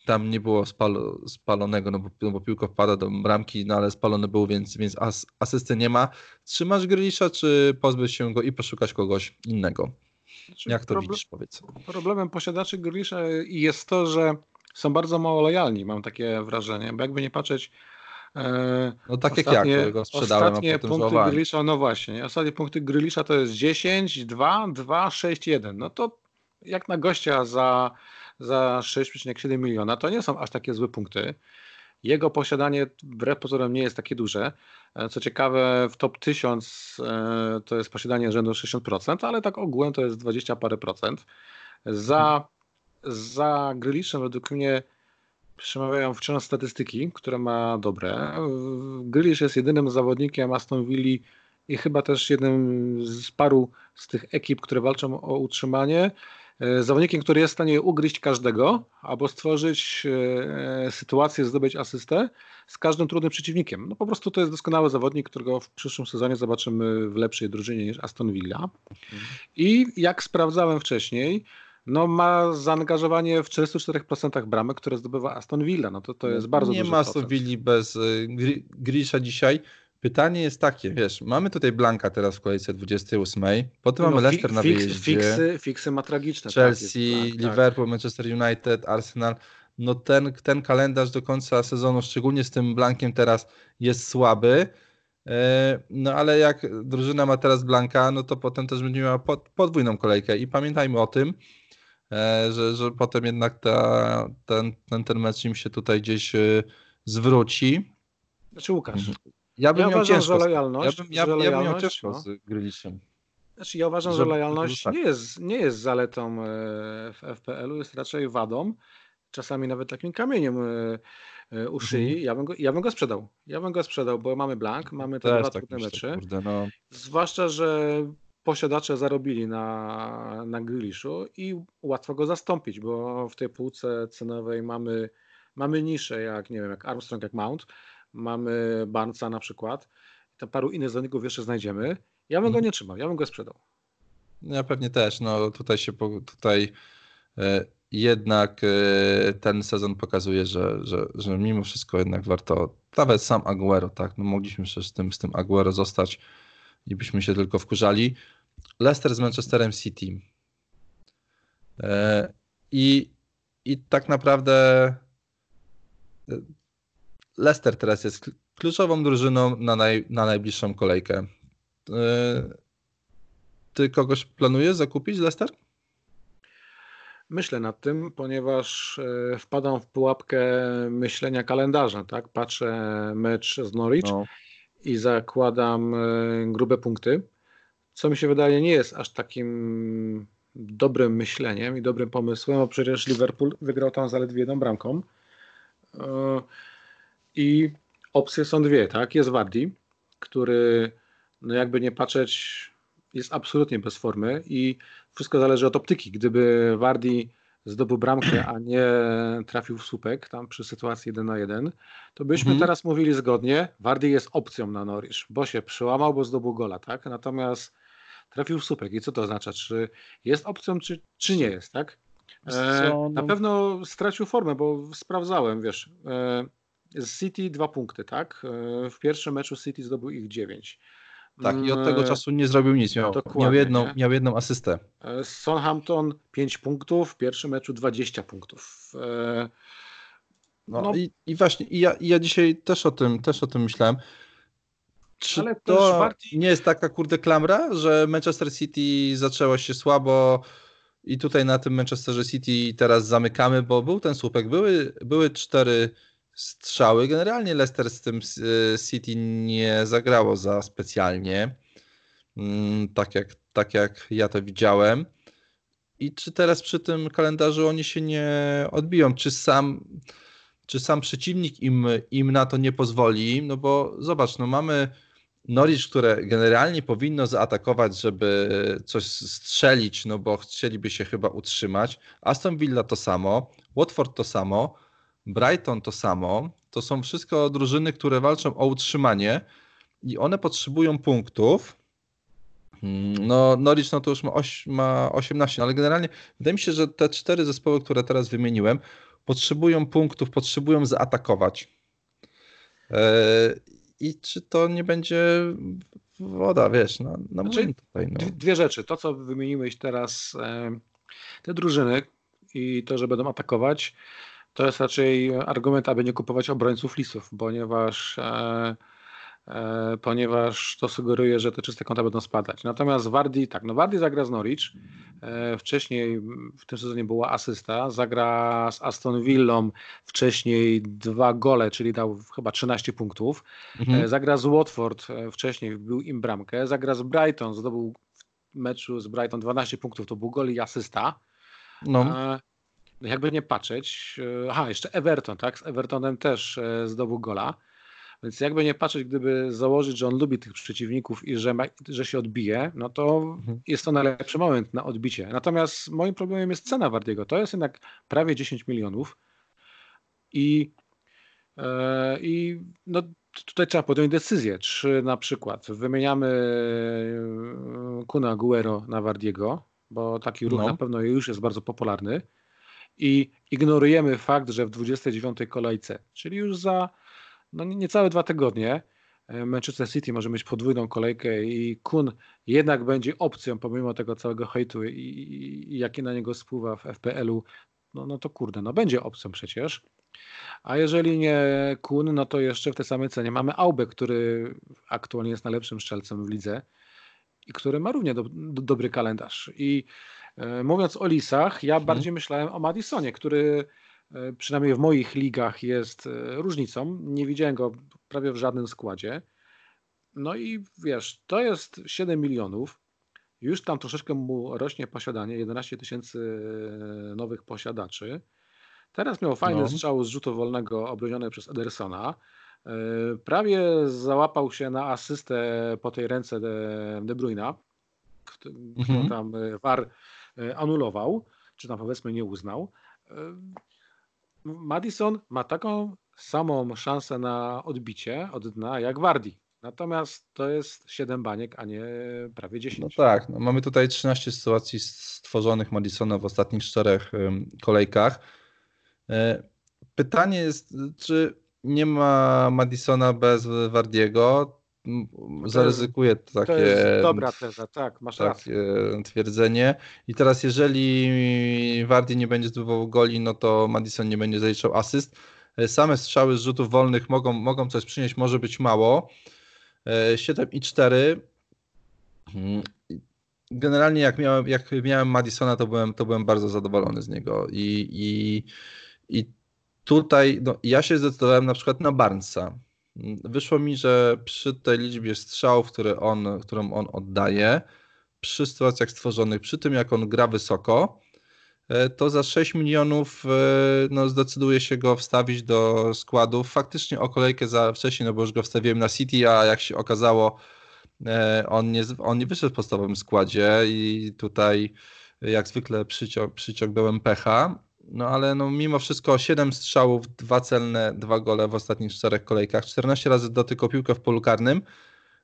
tam nie było spalo, spalonego, no bo, no bo piłka wpada do bramki, no ale spalony był, więc, więc as, asysty nie ma. Trzymasz Grealisha, czy pozbyć się go i poszukać kogoś innego? Znaczy, Jak to problem, widzisz, powiedz? Problemem posiadaczy Grealisha jest to, że są bardzo mało lojalni, mam takie wrażenie, bo jakby nie patrzeć, E, no tak ostatnie, jak ja, go sprzedałem, ostatnie a potem punkty Grylisza, no właśnie, ostatnie punkty Grylisza to jest 10, 2, 2, 6, 1. No to jak na gościa za, za 6,7 miliona, to nie są aż takie złe punkty. Jego posiadanie wbrew pozorom nie jest takie duże. E, co ciekawe, w top 1000 e, to jest posiadanie rzędu 60%, ale tak ogółem to jest 20 parę procent. Za, za Gryliszem według mnie przemawiają wciąż statystyki, które ma dobre. Grealish jest jedynym zawodnikiem Aston Villa i chyba też jednym z paru z tych ekip, które walczą o utrzymanie. E, zawodnikiem, który jest w stanie ugryźć każdego albo stworzyć e, sytuację, zdobyć asystę z każdym trudnym przeciwnikiem. No po prostu to jest doskonały zawodnik, którego w przyszłym sezonie zobaczymy w lepszej drużynie niż Aston Villa. I jak sprawdzałem wcześniej, no ma zaangażowanie w 44% bramek, które zdobywa Aston Villa. No to, to jest bardzo Nie ma Aston Villa bez Grisza dzisiaj. Pytanie jest takie, wiesz, mamy tutaj Blanka teraz w kolejce 28, potem no, mamy Leicester na wyjeździe. Fiksy, fiksy ma tragiczne. Tak, Chelsea, tak, jest, tak, Liverpool, Manchester United, Arsenal. No ten, ten kalendarz do końca sezonu, szczególnie z tym Blankiem teraz jest słaby. E, no ale jak drużyna ma teraz Blanka, no to potem też będzie miała podwójną kolejkę i pamiętajmy o tym, E, że, że potem jednak ta, ten, ten, ten mecz im się tutaj gdzieś e, zwróci. Znaczy Łukasz, mhm. Ja bym ja miał uważam, ciężko, że lojalność, ja bym, ja, lojalność, ja bym miał ciężko no. z Gryliszem. Znaczy ja uważam, że, że lojalność nie jest, nie jest zaletą e, w FPL-u, jest raczej wadą, czasami nawet takim kamieniem u szyi. Mhm. Ja, bym go, ja bym go sprzedał. Ja bym go sprzedał, bo mamy blank, mamy te dwa trudne mecze. Kurde, no. Zwłaszcza, że posiadacze zarobili na, na Grealishu i łatwo go zastąpić, bo w tej półce cenowej mamy, mamy nisze jak, nie wiem, jak Armstrong, jak Mount, mamy Barnesa na przykład, tam paru innych zawodników jeszcze znajdziemy. Ja bym go mhm. nie trzymał, ja bym go sprzedał. Ja pewnie też, no tutaj się, tutaj e, jednak e, ten sezon pokazuje, że, że, że mimo wszystko jednak warto, nawet sam Aguero, tak, no mogliśmy przecież z tym, z tym Aguero zostać i byśmy się tylko wkurzali. Leicester z Manchesterem City. E, I, i tak naprawdę Leicester teraz jest kluczową drużyną na, naj, na najbliższą kolejkę. E, ty kogoś planujesz zakupić Leicester? Myślę nad tym, ponieważ wpadam w pułapkę myślenia kalendarza. Tak? Patrzę mecz z Norwich no. i zakładam grube punkty co mi się wydaje nie jest aż takim dobrym myśleniem i dobrym pomysłem, bo przecież Liverpool wygrał tam zaledwie jedną bramką. I opcje są dwie, tak? Jest Wardi, który no jakby nie patrzeć jest absolutnie bez formy i wszystko zależy od optyki. Gdyby Wardi zdobył bramkę, a nie trafił w słupek tam przy sytuacji 1 na 1, to byśmy mhm. teraz mówili zgodnie, Wardi jest opcją na Norwich, bo się przełamał, bo zdobył gola, tak? Natomiast trafił w słupek. I co to oznacza? Czy jest opcją, czy, czy nie jest, tak? E, na no. pewno stracił formę, bo sprawdzałem, wiesz, e, z City dwa punkty, tak? E, w pierwszym meczu City zdobył ich dziewięć. Tak, i od tego mm, czasu nie zrobił nic. Miał, miał, jedną, miał jedną asystę. E, Southampton 5 punktów, w pierwszym meczu 20 punktów. E, no, no. I, i, właśnie, i ja, i ja dzisiaj też o tym, też o tym myślałem. Czy Ale to bardziej... nie jest taka kurde klamra, że Manchester City zaczęło się słabo i tutaj na tym Manchesterze City teraz zamykamy, bo był ten słupek, były, były cztery strzały. Generalnie Leicester z tym City nie zagrało za specjalnie, mm, tak jak, tak jak ja to widziałem. I czy teraz przy tym kalendarzu oni się nie odbiją? Czy sam, czy sam przeciwnik im, im na to nie pozwoli? No bo zobacz, no mamy Norwich, które generalnie powinno zaatakować, żeby coś strzelić, no bo chcieliby się chyba utrzymać. Aston Villa to samo, Watford to samo, Brighton to samo. To są wszystko drużyny, które walczą o utrzymanie i one potrzebują punktów. Hmm, no, Norwich no to już ma, oś, ma 18, no ale generalnie wydaje mi się, że te cztery zespoły, które teraz wymieniłem, potrzebują punktów, potrzebują zaatakować. E, I czy to nie będzie woda, wiesz, na, na znaczy, tutaj. No. Dwie rzeczy. To, co wymieniłeś teraz, e, te drużyny i to, że będą atakować, to jest raczej argument, aby nie kupować obrońców lisów, ponieważ e, E, ponieważ to sugeruje, że te czyste konta będą spadać. Natomiast Wardi, tak, no Wardi zagra z Norwich, e, wcześniej w tym sezonie była asysta, zagra z Aston Villą wcześniej dwa gole, czyli dał chyba 13 punktów, mhm. E, zagra z Watford wcześniej, był im bramkę, zagra z Brighton, zdobył w meczu z Brighton 12 punktów, to był gol i asysta. No. no jakby nie patrzeć, aha, jeszcze Everton, tak, z Evertonem też zdobył gola. Więc jakby nie patrzeć, gdyby założyć, że on lubi tych przeciwników i że, ma, że się odbije, no to mhm. jest to najlepszy moment na odbicie. Natomiast moim problemem jest cena Wardiego. To jest jednak prawie 10 milionów i, e, i no, tutaj trzeba podjąć decyzję, czy na przykład wymieniamy e, Kuna Guero na Wardiego, bo taki ruch no. na pewno już jest bardzo popularny i ignorujemy fakt, że w 29 kolejce, czyli już za no niecałe dwa tygodnie. E, Manchester City może mieć podwójną kolejkę i Kun jednak będzie opcją pomimo tego całego hejtu i, i, i jaki na niego spływa w FPL-u, no, no to kurde, no będzie opcją przecież. A jeżeli nie Kun, no to jeszcze w tej samej cenie mamy Aubę, który aktualnie jest najlepszym strzelcem w lidze i który ma równie do, do, dobry kalendarz. I mówiąc o Lisach, ja hmm. bardziej myślałem o Madisonie, który E, przynajmniej w moich ligach jest e, różnicą. Nie widziałem go prawie w żadnym składzie. No i wiesz, to jest 7 milionów. Już tam troszeczkę mu rośnie posiadanie, 11 tysięcy e, nowych posiadaczy. Teraz miał fajny no. strzał z rzutu wolnego obroniony przez Edersona. Prawie załapał się na asystę po tej ręce De, De Bruyna, którą mhm. tam VAR anulował, czy tam powiedzmy nie uznał. Madison ma taką samą szansę na odbicie od dna jak Wardi. Natomiast to jest 7 baniek, a nie prawie 10. No tak, no mamy tutaj 13 sytuacji stworzonych Madisona w ostatnich czterech kolejkach. E, pytanie jest, czy nie ma Madisona bez Wardiego? Zaryzykuję takie. To jest dobra teza, tak, masz takie rację. twierdzenie. I teraz, jeżeli Wardy nie będzie zdobywał goli, no to Madison nie będzie zaliczał asyst. Same strzały z rzutów wolnych mogą, mogą coś przynieść, może być mało. 7 i 4. Hmm. Generalnie jak miałem, jak miałem Madisona, to byłem, to byłem bardzo zadowolony z niego. I, i, i tutaj no, ja się zdecydowałem na przykład na Barnesa wyszło mi, że przy tej liczbie strzałów, które on, którą on oddaje, przy sytuacjach stworzonych, przy tym jak on gra wysoko, e, to za 6 milionów e, no, zdecyduje się go wstawić do składu. Faktycznie o kolejkę za wcześniej, no bo już go wstawiłem na City, a jak się okazało, e, on nie, on nie wyszedł w podstawowym składzie i tutaj jak zwykle przyciąg, przyciągnąłem pecha. No ale no, mimo wszystko 7 strzałów, dwa celne, dwa gole w ostatnich czterech kolejkach, 14 razy dotykał piłkę w polu karnym.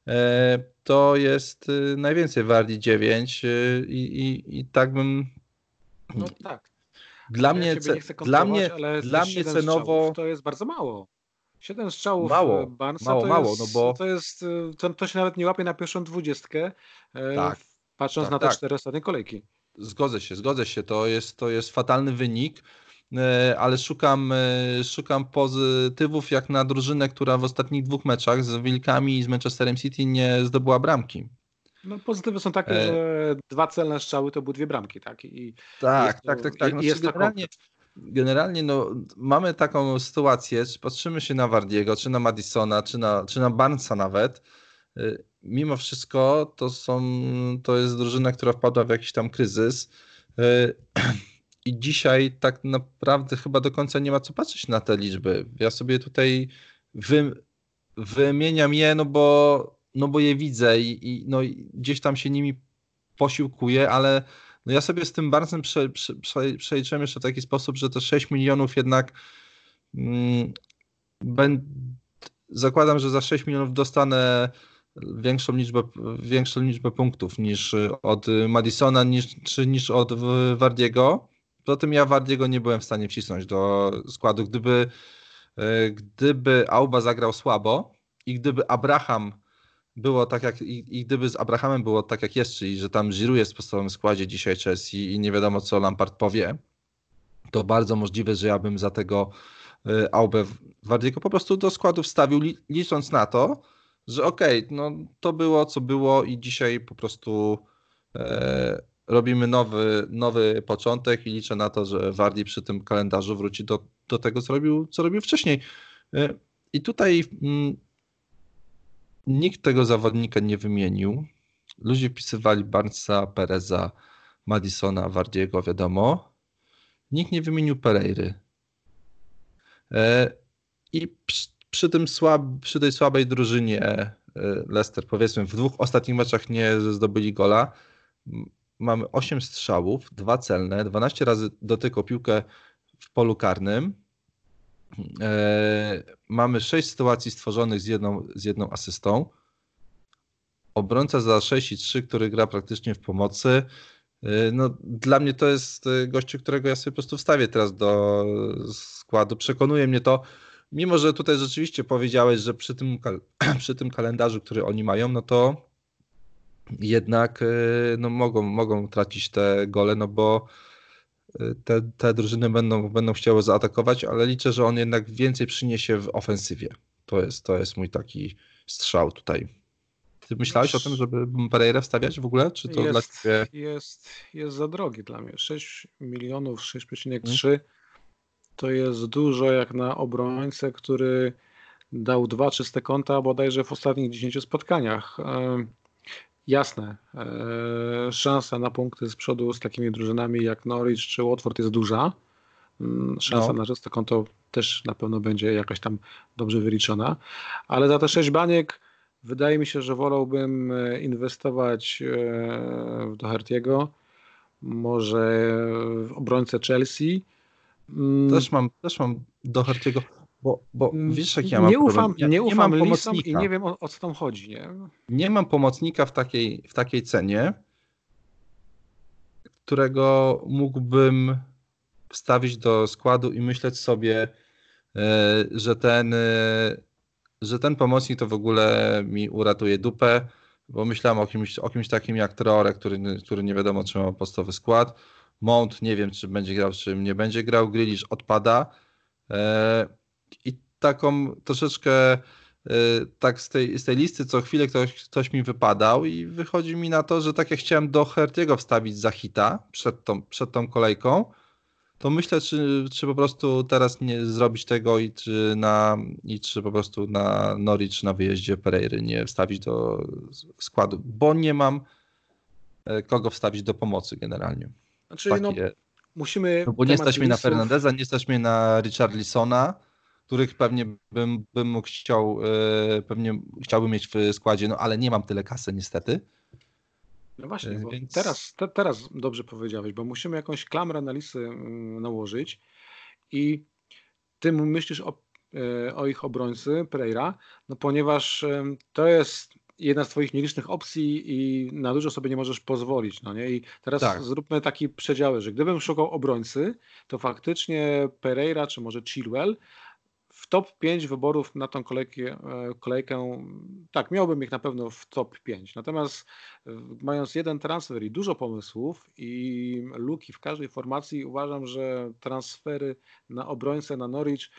E, to jest y, najwięcej Wardi 9 y, i, i, i tak bym. No tak. Dla ja mnie, dla mnie, dla mnie cenowo. To jest bardzo mało. 7 strzałów mało, e, Barnsa mało, to, mało, jest, no bo... to jest to, to się nawet nie łapie na pierwszą dwudziestkę, e, tak, patrząc tak, na te tak. cztery ostatnie kolejki. Zgodzę się, zgodzę się. To jest, to jest fatalny wynik, e, ale szukam, e, szukam pozytywów jak na drużynę, która w ostatnich dwóch meczach z Wilkami i z Manchesterem City nie zdobyła bramki. No, pozytywy są takie, e... że dwa celne strzały to były dwie bramki, tak? I tak, to, tak, tak, tak. No, jest generalnie, generalnie no, mamy taką sytuację, czy patrzymy się na Wardiego, czy na Madisona, czy na, czy na Barnesa nawet, y, mimo wszystko to są, to jest drużyna, która wpadła w jakiś tam kryzys y, i dzisiaj tak naprawdę chyba do końca nie ma co patrzeć na te liczby. Ja sobie tutaj wy, wymieniam je, no bo, no bo je widzę i, i no, gdzieś tam się nimi posiłkuję, ale no ja sobie z tym Barnesem prze, prze, prze, przejrzałem jeszcze w taki sposób, że te 6 milionów jednak mm, ben, zakładam, że za 6 milionów dostanę większą liczbę, większą liczbę punktów niż od Madisona, niż, czy niż od Wardiego. Poza tym ja Wardiego nie byłem w stanie wcisnąć do składu. Gdyby, e, gdyby Auba zagrał słabo i gdyby Abraham było tak jak, i, i, gdyby z Abrahamem było tak jak jest, czyli że tam Giroud jest w podstawowym składzie dzisiaj Chelsea i nie wiadomo co Lampard powie, to bardzo możliwe, że ja bym za tego y, Aubę Wardiego po prostu do składu wstawił, licząc na to, że okej, okay, no to było co było i dzisiaj po prostu e, robimy nowy, nowy początek i liczę na to, że Wardi przy tym kalendarzu wróci do, do tego, co robił, co robił wcześniej. E, I tutaj mm, Nikt tego zawodnika nie wymienił. Ludzie wpisywali Barnesa, Pereza, Madisona, Wardiego, wiadomo. Nikt nie wymienił Pereiry. E, I przy, przy, tym słab, przy tej słabej drużynie e, Leicester, powiedzmy, w dwóch ostatnich meczach nie zdobyli gola. Mamy 8 strzałów, dwa celne, 12 razy dotykał piłkę w polu karnym. E, mamy sześć sytuacji stworzonych z jedną, z jedną asystą. Obrońca za 6 i 3, który gra praktycznie w pomocy. E, no, dla mnie to jest gościu, którego ja sobie po prostu wstawię teraz do składu. Przekonuje mnie to, mimo że tutaj rzeczywiście powiedziałeś, że przy tym, przy tym kalendarzu, który oni mają, no to jednak no, mogą, mogą tracić te gole, no bo te, te drużyny będą, będą chciały zaatakować, ale liczę, że on jednak więcej przyniesie w ofensywie. To jest, to jest mój taki strzał tutaj. Ty myślałeś o tym, żeby Pereira wstawiać w ogóle? Czy to jest, dla ciebie... jest, jest za drogi dla mnie. 6 milionów, 6,3 hmm. To jest dużo jak na obrońcę, który dał dwa czyste konta bodajże w ostatnich 10 spotkaniach. Jasne, e, szansa na punkty z przodu z takimi drużynami jak Norwich czy Watford jest duża. Mm, szansa no. na czyste konto też na pewno będzie jakaś tam dobrze wyliczona, ale za te sześć baniek wydaje mi się, że wolałbym e, inwestować e, w Doherty'ego, może w obrońcę Chelsea. Mm. Też mam, też mam Doherty'ego. Bo, bo mm, wiesz, jak ja mam nie ufam, ja, nie, ufam nie mam pomocnika. i nie wiem o, o, co tam chodzi. Nie? nie mam pomocnika w takiej, w takiej cenie, którego mógłbym wstawić do składu i myśleć sobie, e, że ten, e, że ten pomocnik to w ogóle mi uratuje dupę, bo myślałem o kimś, o kimś takim jak Traore, który, który nie wiadomo, czy ma podstawowy skład. Mount nie wiem, czy będzie grał, czy nie będzie grał. Grealish odpada. E, i taką troszeczkę y, tak z tej, z tej listy co chwilę ktoś, ktoś mi wypadał i wychodzi mi na to, że tak jak chciałem do Hertiego wstawić za hita przed tą, przed tą kolejką, to myślę, czy, czy po prostu teraz nie zrobić tego i czy, na, i czy po prostu na Norwich na wyjeździe Pereiry nie wstawić do składu, bo nie mam e, kogo wstawić do pomocy generalnie. Znaczy, no, no, musimy... No bo nie stać mnie na Fernandeza, nie stać mnie na Richarlisona, których pewnie bym, bym mógł chciał, e, pewnie chciałbym mieć w składzie, no ale nie mam tyle kasy niestety. No właśnie, e, Więc... teraz, te, teraz dobrze powiedziałeś, bo musimy jakąś klamrę analizy mm, nałożyć i ty myślisz o, e, o ich obrońcy Pereira, no ponieważ to jest jedna z twoich nielicznych opcji i na dużo sobie nie możesz pozwolić, no nie? I teraz tak. zróbmy taki przedziały, że gdybym szukał obrońcy, to faktycznie Pereira czy może Chilwell w top 5 wyborów na tą kolejkę, e, kolejkę, tak, miałbym ich na pewno w top 5. Natomiast e, mając jeden transfer i dużo pomysłów i luki w każdej formacji, uważam, że transfery na obrońcę, na Norwich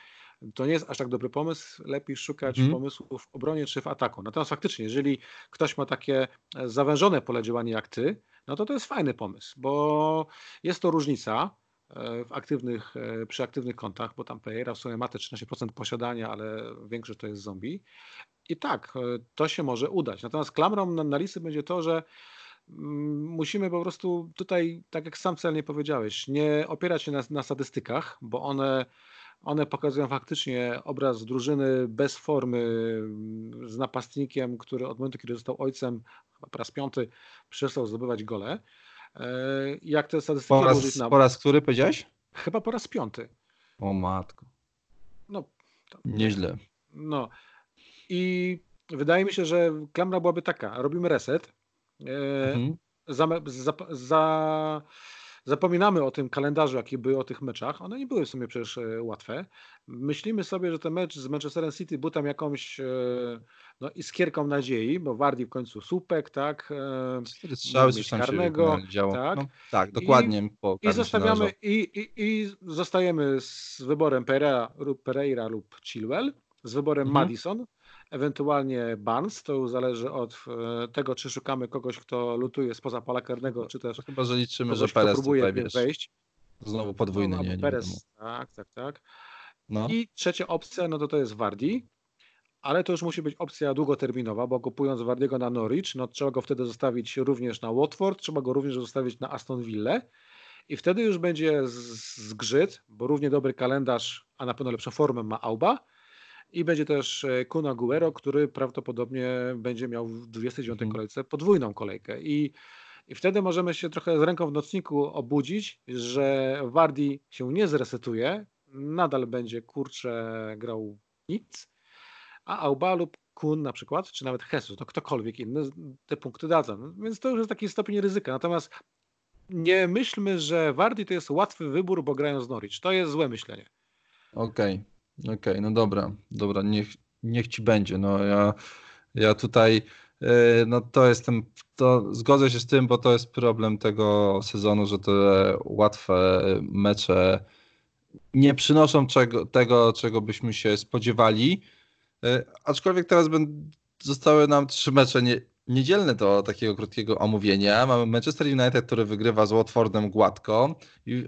to nie jest aż tak dobry pomysł. Lepiej szukać hmm. pomysłów w obronie czy w ataku. Natomiast faktycznie, jeżeli ktoś ma takie e, zawężone pole działania jak ty, no to to jest fajny pomysł, bo jest to różnica w aktywnych, przy aktywnych kontach, bo tam Pereira w sumie ma te 13% posiadania, ale większość to jest zombie. I tak, to się może udać. Natomiast klamrą na, na listy będzie to, że mm, musimy po prostu tutaj, tak jak sam celnie powiedziałeś, nie opierać się na, na statystykach, bo one one pokazują faktycznie obraz drużyny bez formy, z napastnikiem, który od momentu, kiedy został ojcem, po raz piąty, przestał zdobywać gole. E, jak te statystyki po raz, na... po raz który powiedziałeś? Chyba po raz piąty. O matko. No. To... Nieźle. No. I wydaje mi się, że klamra byłaby taka. Robimy reset. E, mhm. za, za, za Zapominamy o tym kalendarzu, jaki był o tych meczach. One nie były w sumie przecież e, łatwe. Myślimy sobie, że ten mecz z Manchesterem City był tam jakąś e, no, iskierką nadziei, bo Wardi w końcu słupek, tak? E, Cztery strzały z karnego. Tak, no, tak dokładnie. I, i zostawiamy i, i, i zostajemy z wyborem Pereira, Pereira lub Chilwell, z wyborem mhm. Madison, ewentualnie Barnes. To zależy od e, tego, czy szukamy kogoś, kto lutuje spoza pola karnego, czy też. chyba, że liczymy, kogoś, że Perez próbuje tutaj, wiesz, wejść. Znowu podwójny, no, nie, Perez, nie tak, tak, tak. No. I trzecia opcja, no to to jest Wardi, ale to już musi być opcja długoterminowa, bo kupując Wardiego na Norwich, no trzeba go wtedy zostawić również na Watford, trzeba go również zostawić na Aston Villa i wtedy już będzie zgrzyt, bo równie dobry kalendarz, a na pewno lepszą formę ma Auba, i będzie też e, Kuna Guero, który prawdopodobnie będzie miał w 29 mhm. kolejce podwójną kolejkę. I, I wtedy możemy się trochę z ręką w nocniku obudzić, że Wardi się nie zresetuje, nadal będzie kurczę grał nic, a Auba lub Kun na przykład, czy nawet Jesus, no ktokolwiek inny te punkty dadzą. Więc to już jest taki stopień ryzyka. Natomiast nie myślmy, że Wardi to jest łatwy wybór, bo grają z Norwich. To jest złe myślenie. Okej. Okay. Okej, okay, no dobra, dobra, niech, niech ci będzie. No ja, ja tutaj, yy, no to jestem, to zgodzę się z tym, bo to jest problem tego sezonu, że te łatwe mecze nie przynoszą czego, tego, czego byśmy się spodziewali. Yy, aczkolwiek teraz będą, zostały nam trzy mecze nie, niedzielne do takiego krótkiego omówienia. Mamy Manchester United, który wygrywa z Watfordem gładko, yy,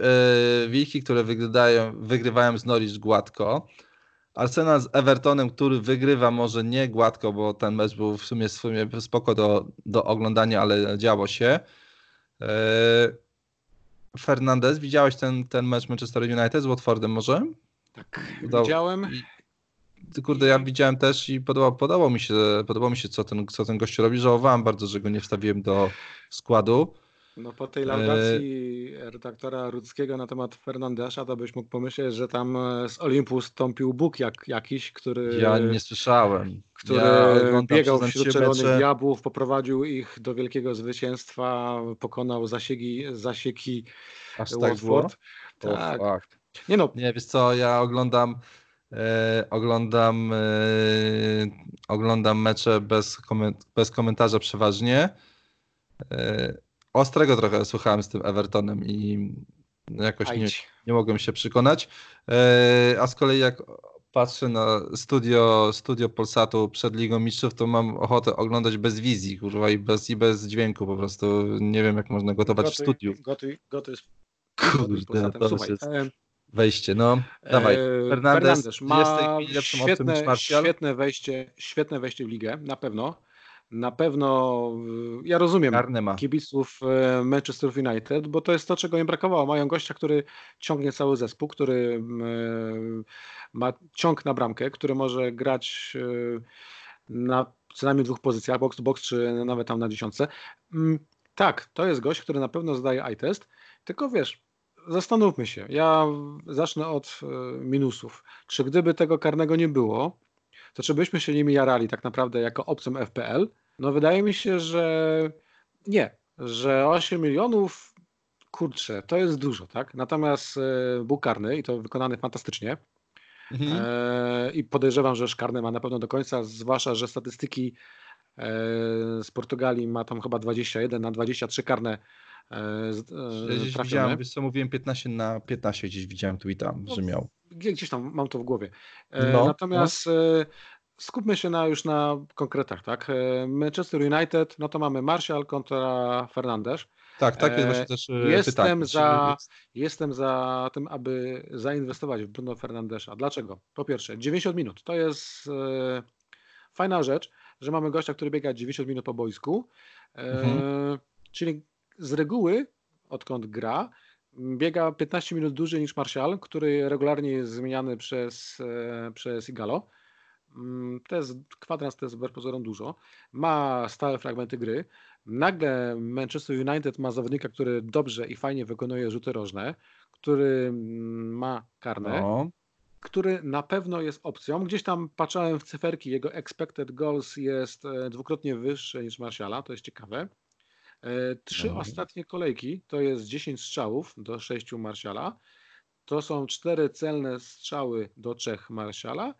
Wilki, które wygrywają, wygrywają z Norwich gładko, Arsenal z Evertonem, który wygrywa może nie gładko, bo ten mecz był w sumie, w sumie spoko do, do oglądania, ale działo się. Yy, Fernandez, widziałeś ten, ten mecz Manchester United z Watfordem może? Tak, widziałem. Kurde, ja widziałem też i podobało, podobało mi się, podobało mi się co ten, co ten gość robi. Żałowałem bardzo, że go nie wstawiłem do składu. No po tej laudacji e... redaktora Rudzkiego na temat Fernandesza, to byś mógł pomyśleć, że tam e, z Olimpu stąpił Bóg jak, jakiś, który... Ja nie słyszałem. Który ja biegał wśród czerwonych mecze... diabłów, poprowadził ich do wielkiego zwycięstwa, pokonał zasiegi, zasieki Aż tak Watford. Tak. tak. Nie no. Nie, wiesz co, ja oglądam oglądam e, oglądam mecze bez, koment bez komentarza przeważnie. E, ostrego trochę słuchałem z tym Evertonem i jakoś nie, nie mogłem się przekonać. E, a z kolei jak patrzę na studio, studio Polsatu przed Ligą Mistrzów, to mam ochotę oglądać bez wizji, kurwa, i bez, i bez dźwięku po prostu. Nie wiem, jak można gotować gotuj, w studiu. Gotuj, gotuj. Kurde, to już jest wejście. No, dawaj. E, Fernandez, Fernandez ma świetne, świetne, wejście, świetne wejście w ligę, na pewno. Na pewno ja rozumiem kibiców e, Manchester United, bo to jest to, czego im brakowało. Mają gościa, który ciągnie cały zespół, który e, ma ciąg na bramkę, który może grać na co najmniej dwóch pozycjach, box to box, czy nawet tam na dziesiątce. Mm, tak, to jest gość, który na pewno zdaje eye-test, tylko wiesz, zastanówmy się. Ja zacznę od minusów. Czy gdyby tego karnego nie było, to czy byśmy się nimi jarali tak naprawdę jako opcją FPL? No wydaje mi się, że nie, że 8 milionów, kurczę, to jest dużo, tak? Natomiast e, był karny i to wykonany fantastycznie. Mhm. E, I podejrzewam, że szkarny ma na pewno do końca, zwłaszcza, że statystyki e, z Portugalii ma tam chyba 21 na 23 karne e, gdzieś widziałem, wiesz co, mówiłem 15 na 15, gdzieś widziałem tweeta, no, że miał. Gdzieś tam mam to w głowie. E, no, natomiast no skupmy się na, już na konkretach, tak? E, Manchester United, no to mamy Martial kontra Fernandes. Tak, tak jest właśnie też jestem pytanie. Za, jestem za tym, aby zainwestować w Bruno Fernandesza. Dlaczego? Po pierwsze, 90 minut to jest e, fajna rzecz, że mamy gościa, który biega 90 minut po boisku. E, mhm. Czyli z reguły, odkąd gra, biega 15 minut dłużej niż Martial, który regularnie jest zmieniany przez, e, przez Igalo. Mm, to jest kwadrans, to jest wbrew pozorom dużo. Ma stałe fragmenty gry. Nagle Manchester United ma zawodnika, który dobrze i fajnie wykonuje rzuty rożne, który mm, ma karne, no. który na pewno jest opcją. Gdzieś tam patrzałem w cyferki, jego expected goals jest e, dwukrotnie wyższy niż Martiala, to jest ciekawe. E, trzy no. ostatnie kolejki to jest 10 strzałów do 6 Martiala. To są cztery celne strzały do trzech Martiala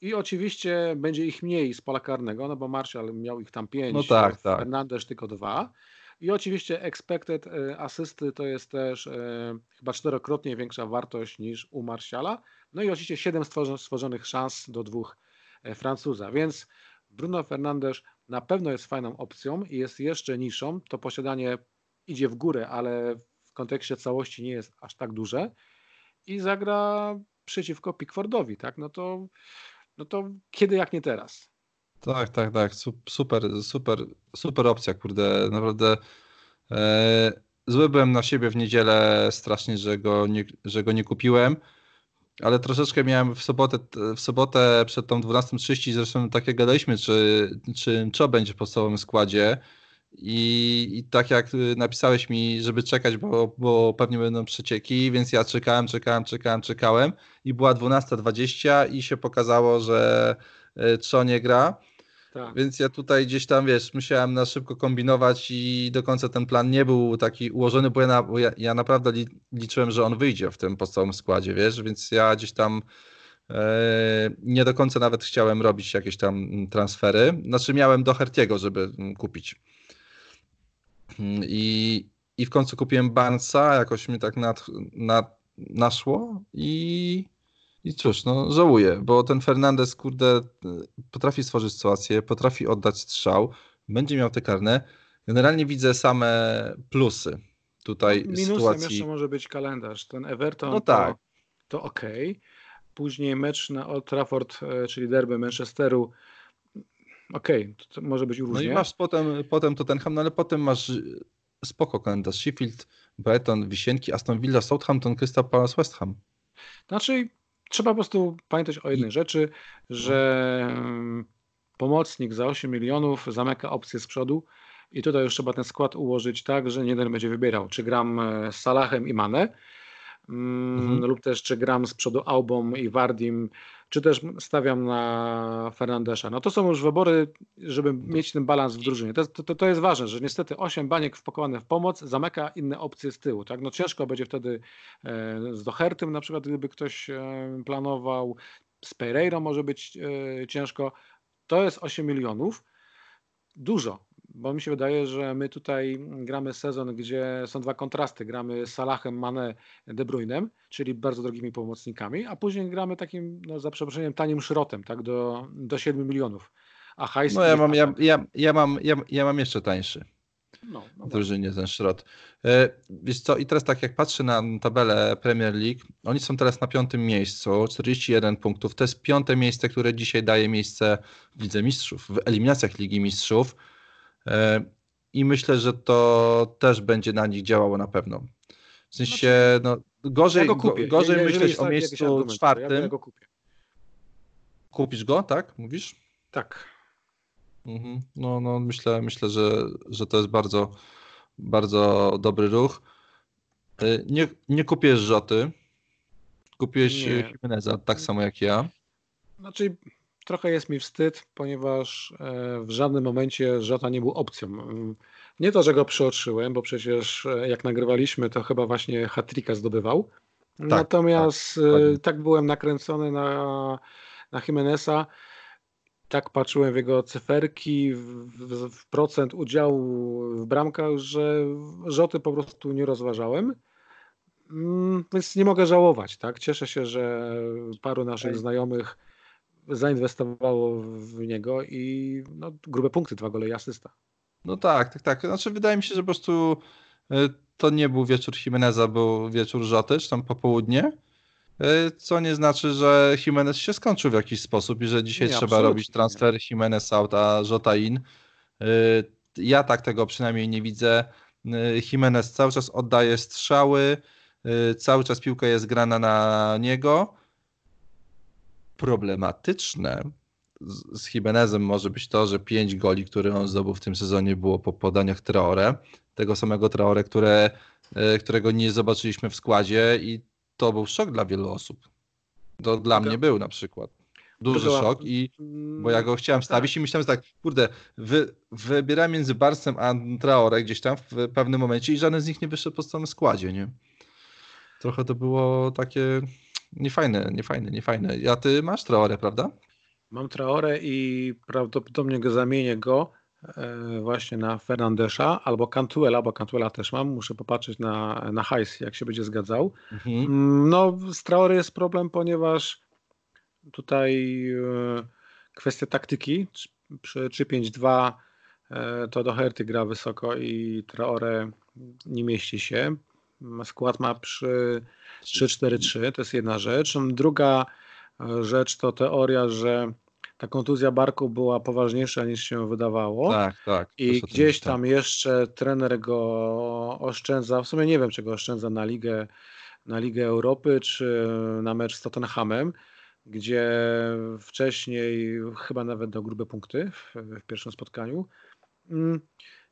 i oczywiście będzie ich mniej z pola karnego, no bo Marshall miał ich tam pięć, no tak, tak. Fernandez tylko dwa. I oczywiście expected e, asysty to jest też e, chyba czterokrotnie większa wartość niż u Martiala. No i oczywiście siedem stworzonych szans do dwóch e, Francuza. Więc Bruno Fernandes na pewno jest fajną opcją i jest jeszcze niższą. To posiadanie idzie w górę, ale w kontekście całości nie jest aż tak duże. I zagra przeciwko Pickfordowi, tak? No to no to kiedy jak nie teraz? Tak, tak, tak. Super, super, super opcja, kurde. Naprawdę e, zły byłem na siebie w niedzielę strasznie, że go nie, że go nie kupiłem. Ale troszeczkę miałem w sobotę, w sobotę przed tą 12.30, zresztą takie gadaliśmy, czy, czy co będzie w podstawowym składzie. I, I, tak jak napisałeś mi, żeby czekać, bo, bo pewnie będą przecieki, więc ja czekałem, czekałem, czekałem, czekałem i była 12.20 i się pokazało, że e, nie gra. Tak. Więc ja tutaj gdzieś tam, wiesz, musiałem na szybko kombinować i do końca ten plan nie był taki ułożony, bo ja, na, bo ja, ja naprawdę li, liczyłem, że on wyjdzie w tym podstawowym składzie, wiesz, więc ja gdzieś tam e, nie do końca nawet chciałem robić jakieś tam transfery. Znaczy miałem do Hertiego, żeby kupić. I, i w końcu kupiłem Barnesa, jakoś mi tak nad, nad, naszło i, i cóż, no żałuję, bo ten Fernandez, kurde, potrafi stworzyć sytuację, potrafi oddać strzał, będzie miał te karne. Generalnie widzę same plusy tutaj no, Minusem sytuacji. jeszcze może być kalendarz. Ten Everton no tak. to, to ok. Później mecz na Old Trafford, e, czyli derby Manchesteru okej, okay, to może być różnie. No i masz potem, potem Tottenham, no ale potem masz spoko kalendarz. Sheffield, Brighton, Wisienki, Aston Villa, Southampton, Crystal Palace, West Ham. Znaczy, trzeba po prostu pamiętać o jednej rzeczy, że no. pomocnik za 8 milionów zamyka opcję z przodu i tutaj już trzeba ten skład ułożyć tak, że jeden będzie wybierał, czy gram e, z Salahem i Mane, mm, mhm. lub też czy gram z przodu Aubą i Wardim czy też stawiam na Fernandesza. No to są już wybory, żeby mieć ten balans w drużynie. To, to, to jest ważne, że niestety 8 baniek wpakowane w pomoc zamyka inne opcje z tyłu. Tak? No ciężko będzie wtedy e, z Dohertym na przykład, gdyby ktoś e, planował, z Pereiro może być e, ciężko. To jest 8 milionów. Dużo, bo mi się wydaje, że my tutaj gramy sezon, gdzie są dwa kontrasty. Gramy Salahem, Mane, De Bruynem, czyli bardzo drogimi pomocnikami, a później gramy takim, no, za przeproszeniem, tanim szrotem, tak, do, do 7 milionów. A hajs... No ja mam, ja, ja, ja, mam, ja, ja mam jeszcze tańszy. No, no drużynie ten szrot. E, wiesz co, i teraz tak jak patrzę na tabelę Premier League, oni są teraz na piątym miejscu, 41 punktów. To jest piąte miejsce, które dzisiaj daje miejsce w Lidze Mistrzów, w eliminacjach Ligi Mistrzów. E, I myślę, że to też będzie na nich działało na pewno. W sensie, no, gorzej, ja go gorzej ja, myśleć o miejscu czwartym. Ja, go kupię. Kupisz go, tak? Mówisz? Tak. Mhm. No, no myślę, myślę że, że to jest bardzo, bardzo dobry ruch. E, nie, nie kupisz Rzoty. Kupiłeś nie. Jimeneza, tak samo jak ja. Znaczy, trochę jest mi wstyd, ponieważ e, w żadnym momencie Żota nie był opcją. Nie to, że go przeoczyłem, bo przecież e, jak nagrywaliśmy, to chyba właśnie hat zdobywał. Tak, Natomiast tak, e, tak, byłem nakręcony na, na Jimeneza, tak patrzyłem w jego cyferki, w, w, procent udziału w bramkach, że Rzoty po prostu nie rozważałem. Mm, więc nie mogę żałować. Tak? Cieszę się, że paru naszych znajomych zainwestowało w niego i no, grube punkty, dwa gole i asysta. No tak, tak, tak. Znaczy wydaje mi się, że po prostu to nie był wieczór Jimeneza, był wieczór Rzoty, czy tam popołudnie. Co nie znaczy, że Jimenez się skończył w jakiś sposób i że dzisiaj nie, trzeba robić transfer Jimenez out, a Żota in. Ja tak tego przynajmniej nie widzę. Jimenez cały czas oddaje strzały, cały czas piłka jest grana na niego. Problematyczne z Jimenezem może być to, że pięć goli, które on zdobył w tym sezonie było po podaniach Traore, tego samego Traore, które, e, którego nie zobaczyliśmy w składzie i to był szok dla wielu osób. To dla mnie był na przykład. Duży szok i bo ja go chciałem stawić tak. i myślałem, że tak, kurde, wy, wybierałem między Barsem a Traore gdzieś tam w pewnym momencie i żaden z nich nie wyszedł po samym składzie, nie? Trochę to było takie niefajne, niefajne, niefajne. Ja ty masz Traore, prawda? Mam Traore i prawdopodobnie go zamienię go e, właśnie na Fernandesza albo Cantuela, bo Cantuela też mam. Muszę popatrzeć na, na hajs, jak się będzie zgadzał. Mhm. Mm, no, z Traore jest problem, ponieważ tutaj e, kwestia taktyki. Przy 3-5-2 e, to do Herty gra wysoko i Traore nie mieści się. Skład ma przy 3-4-3, to jest jedna rzecz. Druga rzecz to teoria, że ta kontuzja barku była poważniejsza niż się wydawało. Tak, tak. I gdzieś tam jeszcze trener go oszczędza, w sumie nie wiem czego oszczędza na Ligę, na Ligę Europy czy na mecz z Tottenhamem, gdzie wcześniej chyba nawet dał grube punkty w, w pierwszym spotkaniu.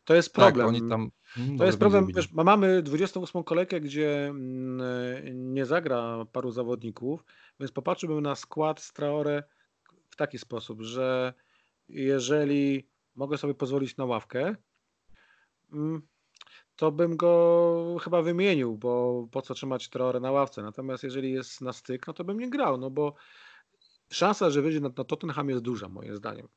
To jest tak, problem. Tak, tam, hmm, to jest problem. Wiesz, mamy 28 kolejkę, gdzie mm, nie zagra paru zawodników, więc popatrzyłbym na skład Straore w taki sposób, że jeżeli mogę sobie pozwolić na ławkę, mm, to bym go chyba wymienił, bo po co trzymać Traore na ławce. Natomiast jeżeli jest na styk, no to bym nie grał, no bo szansa, że wyjdzie na, na Tottenham jest duża, moim zdaniem.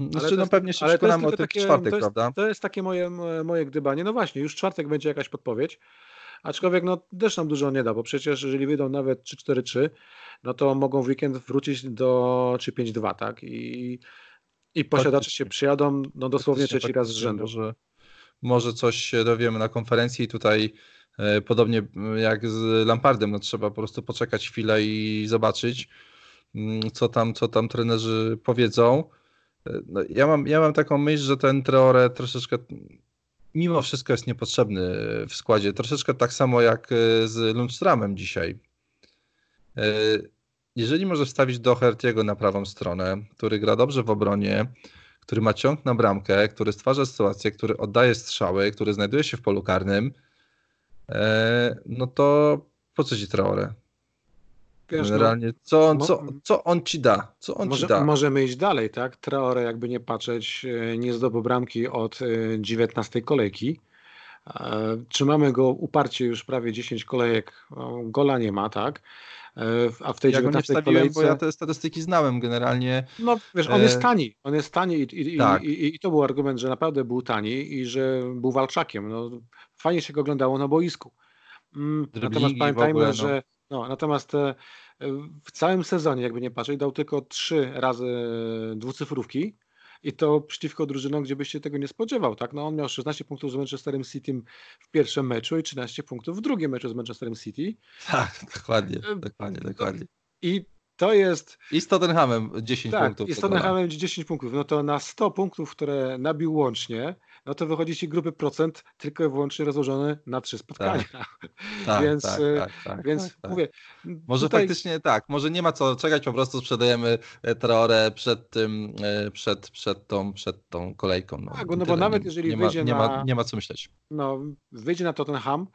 Mhm. Znaczy, ale no pewnie się przekonamy o tym takie, czwartek, to jest, prawda? To jest takie moje, moje gdybanie. No właśnie, już czwartek będzie jakaś podpowiedź. Aczkolwiek no, też nam dużo nie da, bo przecież jeżeli wyjdą nawet 3-4-3, no to mogą w weekend wrócić do 3-5-2, tak? I, i posiadacze się przyjadą no, dosłownie trzeci raz z rzędu. Może, może coś się dowiemy na konferencji tutaj e, podobnie jak z Lampardem, no trzeba po prostu poczekać chwilę i zobaczyć, mm, co tam, co tam trenerzy powiedzą. No, ja, mam, ja mam taką myśl, że ten Treore troszeczkę mimo wszystko jest niepotrzebny w składzie. Troszeczkę tak samo jak e, z Lundstramem dzisiaj. E, jeżeli może wstawić Doherty'ego na prawą stronę, który gra dobrze w obronie, który ma ciąg na bramkę, który stwarza sytuację, który oddaje strzały, który znajduje się w polu karnym, e, no to po co ci Traore? Wiesz, Generalnie, co on, co, co on ci da? Co on może, ci da? Możemy iść dalej, tak? Traore, jakby nie patrzeć, e, nie zdobył bramki od 19 e, kolejki. E, trzymamy go uparcie już prawie 10 kolejek. Gola nie ma, tak? A w tej ja 19 kolejce... bo ja te statystyki znałem generalnie. No wiesz, on jest tani. On jest tani i, i, tak. i, i, to był argument, że naprawdę był tani i że był walczakiem. No, fajnie się go oglądało na boisku. Mm, natomiast pamiętajmy, ogóle, no. że no, natomiast e, w całym sezonie, jakby nie patrzeć, dał tylko trzy razy dwucyfrówki i to przeciwko drużynom, gdzie byś się tego nie spodziewał. Tak? No, on miał 16 punktów z Manchesterem City w pierwszym meczu i 13 punktów w drugim meczu z Manchesterem City. Tak, dokładnie, e, dokładnie, dokładnie. I to jest. I z Tottenhamem 10 tak, punktów. I z Tottenhamem 10 punktów. No to na 100 punktów, które nabił łącznie, no to wychodzi ci grupy procent tylko i wyłącznie rozłożony na trzy spotkania. Tak, tak więc tak, y, tak, tak, więc tak, tak. mówię. Może tutaj... faktycznie tak, może nie ma co czekać, po prostu sprzedajemy e, Traore przed tym, e, przed, przed, tą, przed tą kolejką. No, tak, no bo nawet jeżeli nie wyjdzie ma, nie na... Ma, nie ma co myśleć. No, wyjdzie na Tottenham,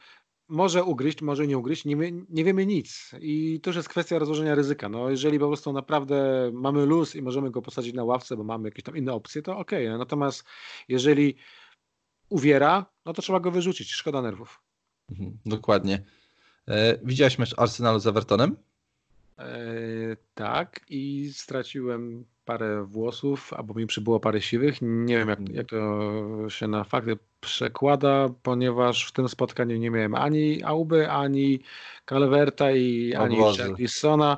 może ugryźć, może nie ugryźć, nie, nie wiemy nic. I to już jest kwestia rozłożenia ryzyka. No, jeżeli po prostu naprawdę mamy luz i możemy go posadzić na ławce, bo mamy jakieś tam inne opcje, to okej. Okay. Natomiast jeżeli uwiera, no to trzeba go wyrzucić. Szkoda nerwów. Mhm, dokładnie. E, widziałeś mecz Arsenalu z Evertonem? E, tak i straciłem parę włosów, albo mi przybyło parę siwych. Nie wiem, jak, jak to się na fakty przekłada, ponieważ w tym spotkaniu nie miałem ani Auby, ani Calverta i ani Charlisona.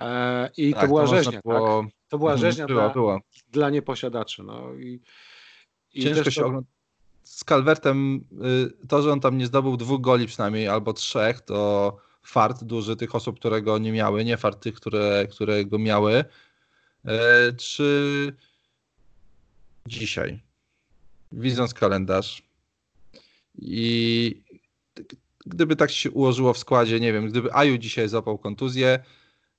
E, I tak, to była to rzeźnia. Było... Tak? To była mhm, rzeźnia była, dla, była. dla nieposiadaczy. No. I, i Ciężko się to... ogląda z Calvertem y, to, że on tam nie zdobył dwóch goli przynajmniej, albo trzech, to fart duży tych osób, które go nie miały, nie fart tych, które, które go miały. E, czy dzisiaj, widząc kalendarz i gdyby tak się ułożyło w składzie, nie wiem, gdyby Aju dzisiaj złapał kontuzję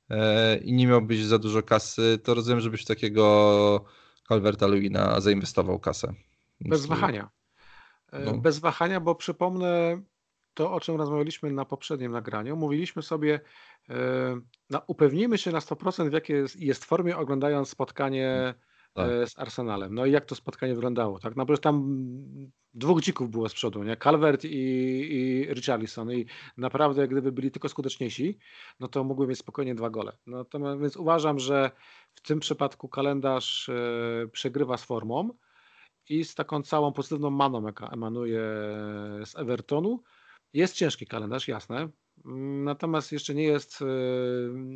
e, i nie miałbyś za dużo kasy, to rozumiem, żebyś takiego Calverta Lewina zainwestował kasę. Bez wahania. E, no. Bez wahania, bo przypomnę to, o czym rozmawialiśmy na poprzednim nagraniu. Mówiliśmy sobie, no, upewnijmy się na 100% w jakiej jest, jest formie, oglądając spotkanie tak. E, z Arsenalem. No i jak to spotkanie wyglądało? Tak, no tam dwóch dzików było z przodu, nie? Calvert i, i Richarlison i naprawdę gdyby byli tylko skuteczniejsi, no to mógłby mieć spokojnie dwa gole. Natomiast więc uważam, że w tym przypadku kalendarz e, przegrywa z formą i z taką całą pozytywną maną, jaka emanuje z Evertonu. Jest ciężki kalendarz, jasne. Natomiast jeszcze nie jest e,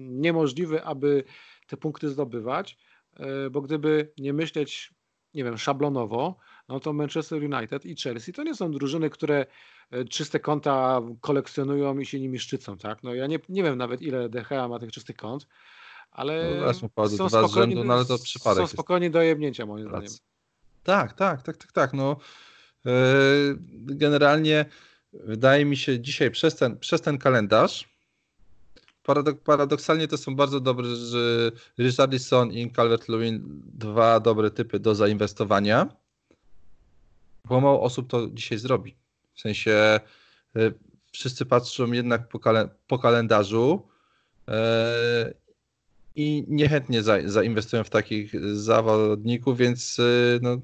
niemożliwy, aby te punkty zdobywać. E, bo gdyby nie myśleć, nie wiem, szablonowo, no to Manchester United i Chelsea to nie są drużyny, które e, czyste konta kolekcjonują i się nimi szczycą, tak? No ja nie, nie wiem nawet ile DH ma tych czystych kont, ale no są, spokojni, rzędu, no ale to są spokojni do jebnięcia moim zdaniem. Tak, tak, tak, tak, tak. No, yy, generalnie wydaje mi się dzisiaj przez ten, przez ten kalendarz paradok paradoksalnie to są bardzo dobre, że Richardson i Calvert-Lewin dwa dobre typy do zainwestowania, bo mało osób to dzisiaj zrobi. W sensie y, wszyscy patrzą jednak po, po kalendarzu y, i niechętnie za zainwestują w takich zawodników, więc y, no,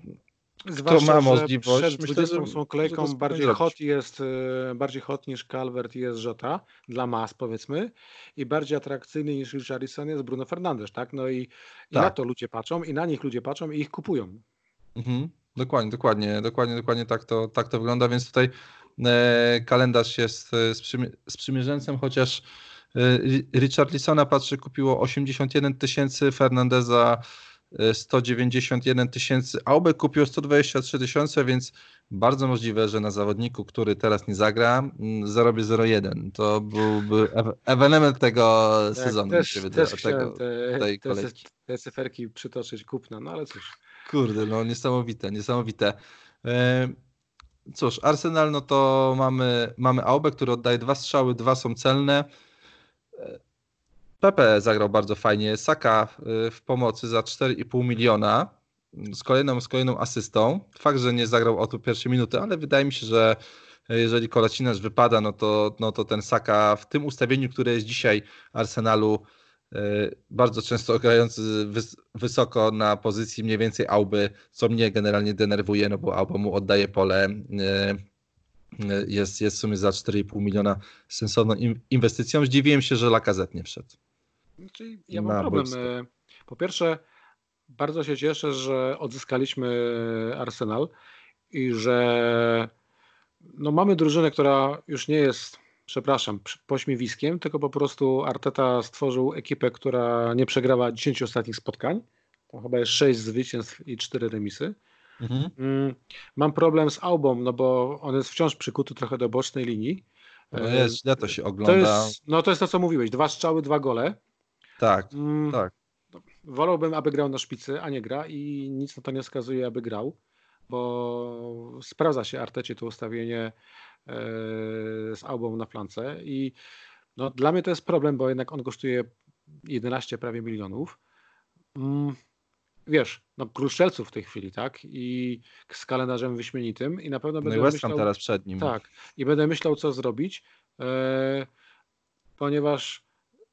Zwłaszcza, kto ma możliwość. Przed 28 kolejką bardziej hot, jest, e, bardziej hot niż Calvert jest Jota dla mas powiedzmy i bardziej atrakcyjny niż Richarlison jest Bruno Fernandes, tak? No i, i tak. na to ludzie patrzą i na nich ludzie patrzą i ich kupują. Mhm. Dokładnie, dokładnie, dokładnie, dokładnie tak to, tak to wygląda, więc tutaj e, kalendarz jest e, z, przymierzeńcem, chociaż e, Richarlisona patrzy kupiło 81 tysięcy, Fernandeza 191 tysięcy, Aube kupił 123 tysiące, więc bardzo możliwe, że na zawodniku, który teraz nie zagra, zarobię 0,1. To byłby ewenement tego tak, sezonu. Też, się wydaje, też tego, te, tej te, te cyferki przytoczyć kupna, no ale cóż. Kurde, no niesamowite, niesamowite. E, cóż, Arsenal, no to mamy, mamy Aube, który oddaje dwa strzały, dwa są celne. Pepe zagrał bardzo fajnie. Saka y, w pomocy za 4,5 miliona z kolejną, z kolejną asystą. Fakt, że nie zagrał o tu pierwsze minuty, ale wydaje mi się, że jeżeli Kolacinacz wypada, no to, no to ten Saka w tym ustawieniu, które jest dzisiaj Arsenalu, y, bardzo często grający wysoko na pozycji mniej więcej Auby, co mnie generalnie denerwuje, no bo Auba mu oddaje pole y, jest, jest w sumie za 4,5 miliona sensowną inwestycją. Zdziwiłem się, że Lakazet nie wszedł. Znaczy, ja mam problem. E, po pierwsze, bardzo się cieszę, że odzyskaliśmy Arsenal i że no mamy drużynę, która już nie jest, przepraszam, pośmiewiskiem, tylko po prostu Arteta stworzył ekipę, która nie przegrała 10 ostatnich spotkań. To chyba jest 6 zwycięstw i 4 remisy. Mhm. Mm, mam problem z Aubą, no bo on jest wciąż przykuty trochę do bocznej linii. No jest, źle to się ogląda. To jest, no to jest to, co mówiłeś. Dwa strzały, dwa gole. Tak, mm, tak. Wolałbym, aby grał na szpicy, a nie gra i nic na to nie wskazuje, aby grał, bo sprawdza się Artecie to ustawienie e, z Albą na flance i no, dla mnie to jest problem, bo jednak on kosztuje 11 prawie milionów. Mm, wiesz, no Kruszelców w tej chwili, tak? I z kalendarzem wyśmienitym i na pewno będę no myślał... teraz przed nim. Tak, i będę myślał, co zrobić, e, ponieważ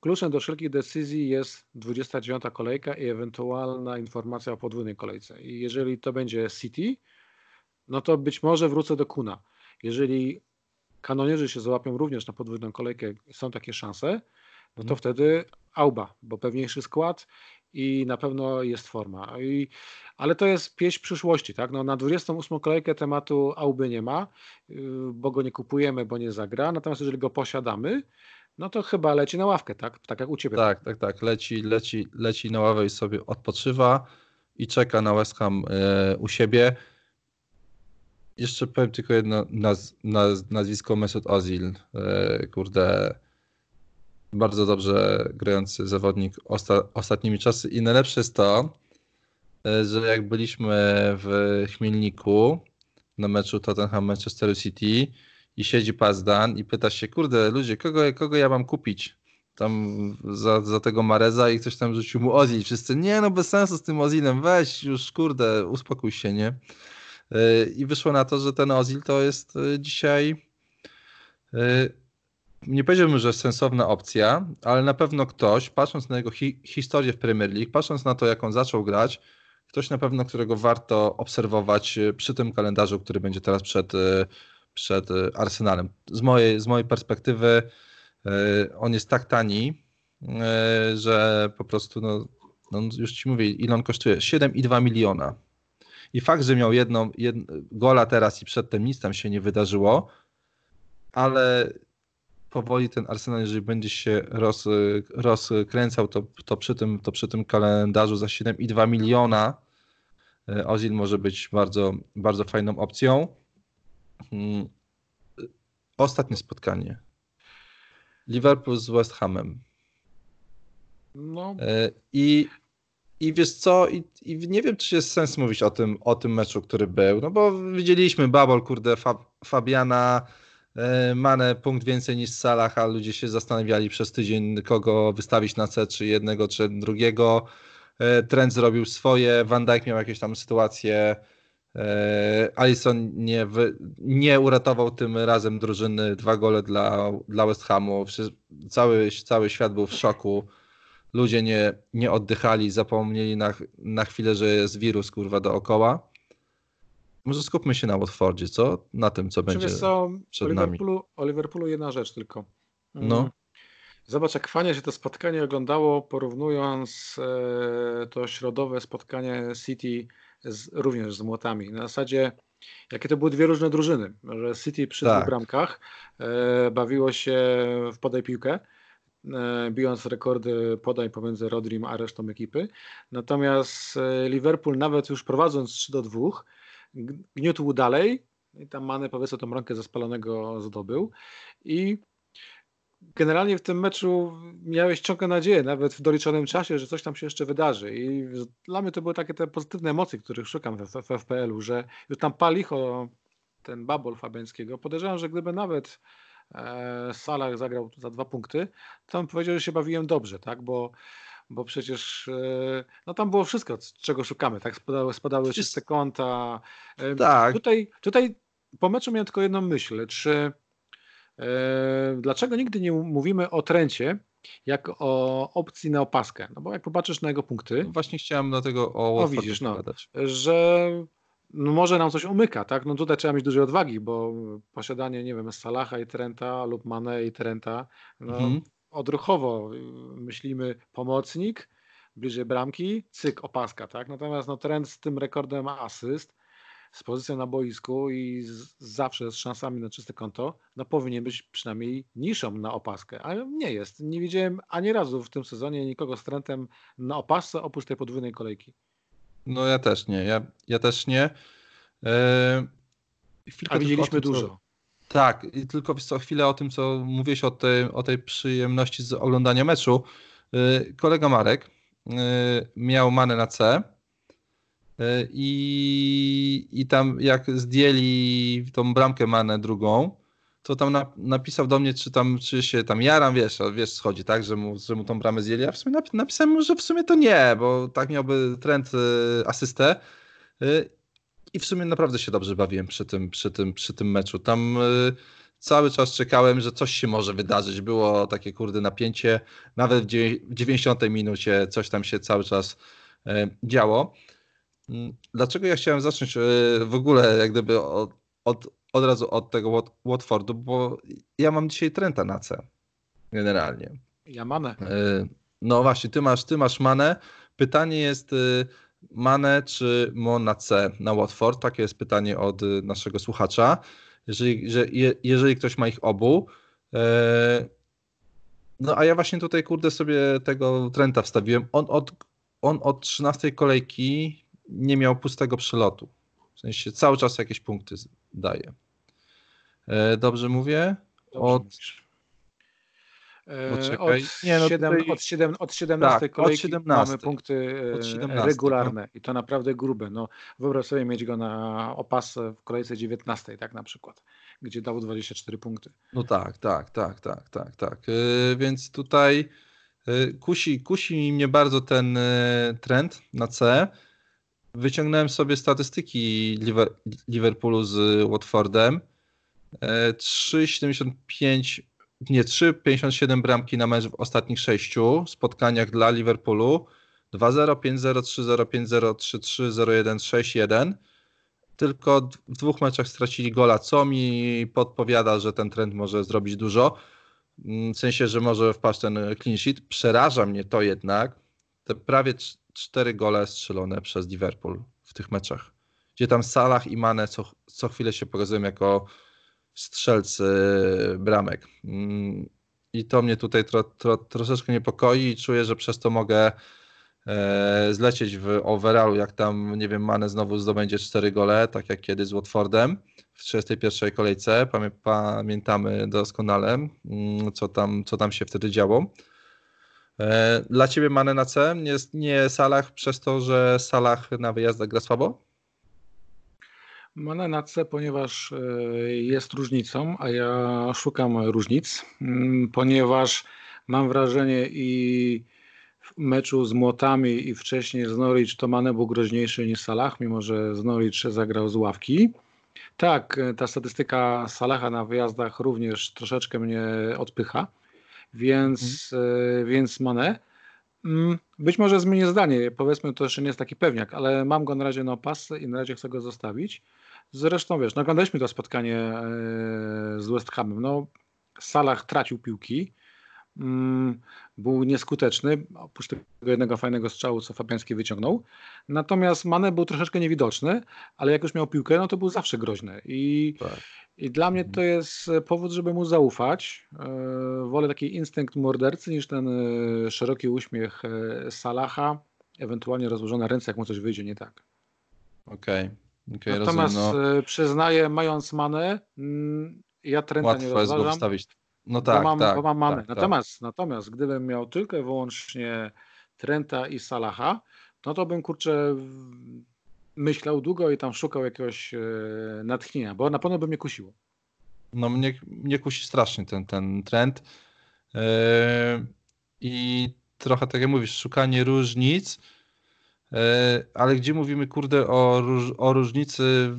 Kluczem do wszelkich decyzji jest 29 kolejka i ewentualna informacja o podwójnej kolejce. I jeżeli to będzie City, no to być może wrócę do Kuna. Jeżeli kanonierzy się załapią również na podwójną kolejkę, są takie szanse, no to hmm. wtedy Auba, bo pewniejszy skład i na pewno jest forma. I, ale to jest pieśń przyszłości. Tak? No, na 28 kolejkę tematu Auby nie ma, y, bo go nie kupujemy, bo nie zagra. Natomiast jeżeli go posiadamy, no to chyba leci na ławkę, tak? Tak jak u ciebie. Tak, tak, tak. Leci, leci, leci na ławę i sobie odpoczywa i czeka na West Ham e, u siebie. Jeszcze powiem tylko jedno naz, naz, nazwisko Mesut Ozil. E, kurde, bardzo dobrze grający zawodnik osta, ostatnimi czasy. I najlepsze jest to, e, że jak byliśmy w Chmielniku na meczu Tottenham Manchester City i siedzi Pazdan i pyta się, kurde, ludzie, kogo, kogo ja mam kupić? Tam za, za tego Mareza i ktoś tam rzucił mu Ozil. Wszyscy, nie no, bez sensu z tym Ozilem, weź już, kurde, uspokój się, nie? E, I wyszło na to, że ten Ozil to jest e, dzisiaj nie powiedziałbym, że sensowna opcja, ale na pewno ktoś, patrząc na jego hi historię w Premier League, patrząc na to, jak on zaczął grać, ktoś na pewno, którego warto obserwować przy tym kalendarzu, który będzie teraz przed, przed e, Arsenalem. Z mojej, z mojej perspektywy on jest tak tani, że po prostu, no, no już ci mówię, ile on kosztuje? 7,2 miliona. I fakt, że miał jedną, jedną gola teraz i przedtem nic tam się nie wydarzyło, ale powoli ten Arsenal, jeżeli będzie się roz, rozkręcał, to, to, przy tym, to przy tym kalendarzu za 7,2 miliona e, Ozil może być bardzo, bardzo fajną opcją. Mm, ostatnie spotkanie. Liverpool z West Hamem. No. E, I, i wiesz co, i, i, nie wiem, czy jest sens mówić o tym, o tym meczu, który był, no bo widzieliśmy Babol, kurde, Fab, Fabiana, E, Mane punkt więcej niż Salah, a ludzie się zastanawiali przez tydzień, kogo wystawić na C, czy jednego, czy drugiego. E, Trend zrobił swoje, Van Dijk miał jakieś tam sytuacje. E, Alisson nie, nie uratował tym razem drużyny, dwa gole dla, dla West Hamu. Cały, cały świat był w szoku. Ludzie nie, nie oddychali, zapomnieli na, na chwilę, że jest wirus kurwa dookoła. Może skupmy się na Watfordzie, co? Na tym, co będzie co, przed o Liverpoolu, nami. O Liverpoolu jedna rzecz tylko. Mm. No. Zobacz, jak fajnie się to spotkanie oglądało, porównując e, to środowe spotkanie City z, również z Młotami. Na zasadzie, jakie to były dwie różne drużyny. Że City przy tak. bramkach e, bawiło się w podaj piłkę, e, bijąc rekordy podań pomiędzy Rodrim a resztą ekipy. Natomiast e, Liverpool nawet już prowadząc 3 do 2 gniótł dalej i tam Mane powiedzmy tą rękę zaspalonego zdobył i generalnie w tym meczu miałeś ciągle nadzieję, nawet w doliczonym czasie, że coś tam się jeszcze wydarzy i dla mnie to były takie te pozytywne emocje, których szukam w, w FPL-u, że już tam palicho ten babol Fabiańskiego, podejrzewam, że gdyby nawet e, Salah zagrał za dwa punkty, to on powiedział, że się bawiłem dobrze, tak, bo bo przecież e, no tam było wszystko, czego szukamy, tak? Spadały, spadały czyste konta. E, tak. Tutaj, tutaj po meczu miałem tylko jedną myśl, czy dlaczego nigdy nie mówimy o Trencie jak o opcji na opaskę? No bo jak popatrzysz na jego punkty... No właśnie chciałem dlatego o o widzisz, no, że no może nam coś umyka, tak? No tutaj trzeba mieć dużej odwagi, bo posiadanie, nie wiem, Salaha i Trenta lub Mane i Trenta, no, mhm odruchowo myślimy pomocnik, bliżej bramki, cyk, opaska, tak? Natomiast no, trend z tym rekordem asyst, z pozycją na boisku i z, zawsze z szansami na czyste konto, no powinien być przynajmniej niszą na opaskę, ale nie jest. Nie widziałem ani razu w tym sezonie nikogo z trendem na opasce oprócz tej podwójnej kolejki. No ja też nie, ja, ja też nie. Eee, A widzieliśmy tym, dużo. Co, tak, i tylko co chwilę o tym, co mówiłeś o tej, o tej przyjemności z oglądania meczu. Y, kolega Marek y, miał manę na C i, i tam jak zdjęli tą bramkę manę drugą, to tam na, napisał do mnie, czy tam, czy się tam jaram, wiesz, wiesz, schodzi, tak, że mu, że mu tą bramę zdjęli. Ja w sumie napisałem mu, że w sumie to nie, bo tak miałby trend asystę i w sumie naprawdę się dobrze bawiłem przy tym, przy tym, przy tym meczu. Tam y, cały czas czekałem, że coś się może wydarzyć. Było takie kurde napięcie, nawet w 90 minucie coś tam się cały czas y, działo. Dlaczego ja chciałem zacząć y, w ogóle jak gdyby od, od, od razu od tego Watfordu, bo ja mam dzisiaj Trenta na C generalnie. Ja manę. No właśnie, ty masz, ty masz manę. Pytanie jest, Mane czy Mo C na Watford? Takie jest pytanie od naszego słuchacza. Jeżeli, że, je, jeżeli ktoś ma ich obu, e, no a ja właśnie tutaj, kurde, sobie tego Trenta wstawiłem. On od, on od 13 kolejki nie miał pustego przelotu. W sensie cały czas jakieś punkty daje. E, dobrze mówię? Dobrze od... E, od, nie, no 7, tutaj... od, 7, od 17 tak, kolejki od 17. mamy punkty od 17, no. regularne no. i to naprawdę grube. No, wyobraź sobie mieć go na opas w kolejce 19, tak na przykład, gdzie dał 24 punkty. No tak, tak, tak, tak, tak, tak. Yy, więc tutaj yy, kusi, kusi mnie bardzo ten yy, trend na C. Wyciągnąłem sobie statystyki Liverpoolu z Watfordem. 3,75 nie 3,57 bramki na mecz w ostatnich sześciu spotkaniach dla Liverpoolu. 2-0, 5-0, 3-0, 5-0, 3-3, 0-1, 6-1. Tylko w dwóch meczach stracili gola, co mi podpowiada, że ten trend może zrobić dużo. W sensie, że może wpaść ten clean sheet. Przeraża mnie to jednak, te prawie cztery gole strzelone przez Liverpool w tych meczach, gdzie tam Salah i Mane co, co chwilę się pokazują jako strzelcy bramek. Mm, I to mnie tutaj tro, tro, troszeczkę niepokoi i czuję, że przez to mogę e, zlecieć w overallu, jak tam, nie wiem, Mane znowu zdobędzie 4 gole, tak jak kiedyś z Watfordem w 31 kolejce. Pamię, pamiętamy doskonale, mm, co tam, co tam się wtedy działo. E, dla Ciebie Mane na C, nie, nie Salah przez to, że Salah na wyjazdach gra słabo? Mana na C, ponieważ e, jest różnicą, a ja szukam różnic, mm, ponieważ mam wrażenie i w meczu z Młotami i wcześniej z Norwich to Mane był groźniejszy niż Salah, mimo że z Norwich zagrał z ławki. Tak, e, ta statystyka Salaha na wyjazdach również troszeczkę mnie odpycha, więc, mhm. więc Mane. Mm, być może zmienię zdanie, powiedzmy to jeszcze nie jest taki pewniak, ale mam go na razie na pasce i na razie chcę go zostawić. Zresztą wiesz, naglądaliśmy to spotkanie e, z West Hamem. No, Salah tracił piłki, był nieskuteczny, oprócz tego jednego fajnego strzału, co Fabiański wyciągnął. Natomiast Mane był troszeczkę niewidoczny, ale jak już miał piłkę, no to był zawsze groźny. I, tak. i dla mnie to jest powód, żeby mu zaufać. E, wolę taki instynkt mordercy niż ten e, szeroki uśmiech Salaha, ewentualnie rozłożone ręce, jak mu coś wyjdzie nie tak. Okej. Okay. Okay, Natomiast rozumiem, no. E, przyznaję, mając manę, mm, ja Łatwo nie rozważam. Jest go wstawić. No tak, bo mam, tak, bo mam manę. Tak, natomiast, tak. natomiast gdybym miał tylko i wyłącznie Trenta i Salaha, no to bym kurczę myślał długo i tam szukał jakiegoś e, natchnienia, bo na pewno by mnie kusiło. No mnie, mnie kusi strasznie ten, ten trend. Yy, I trochę tak jak mówisz, szukanie różnic E, ale gdzie mówimy, kurde, o, róż, o różnicy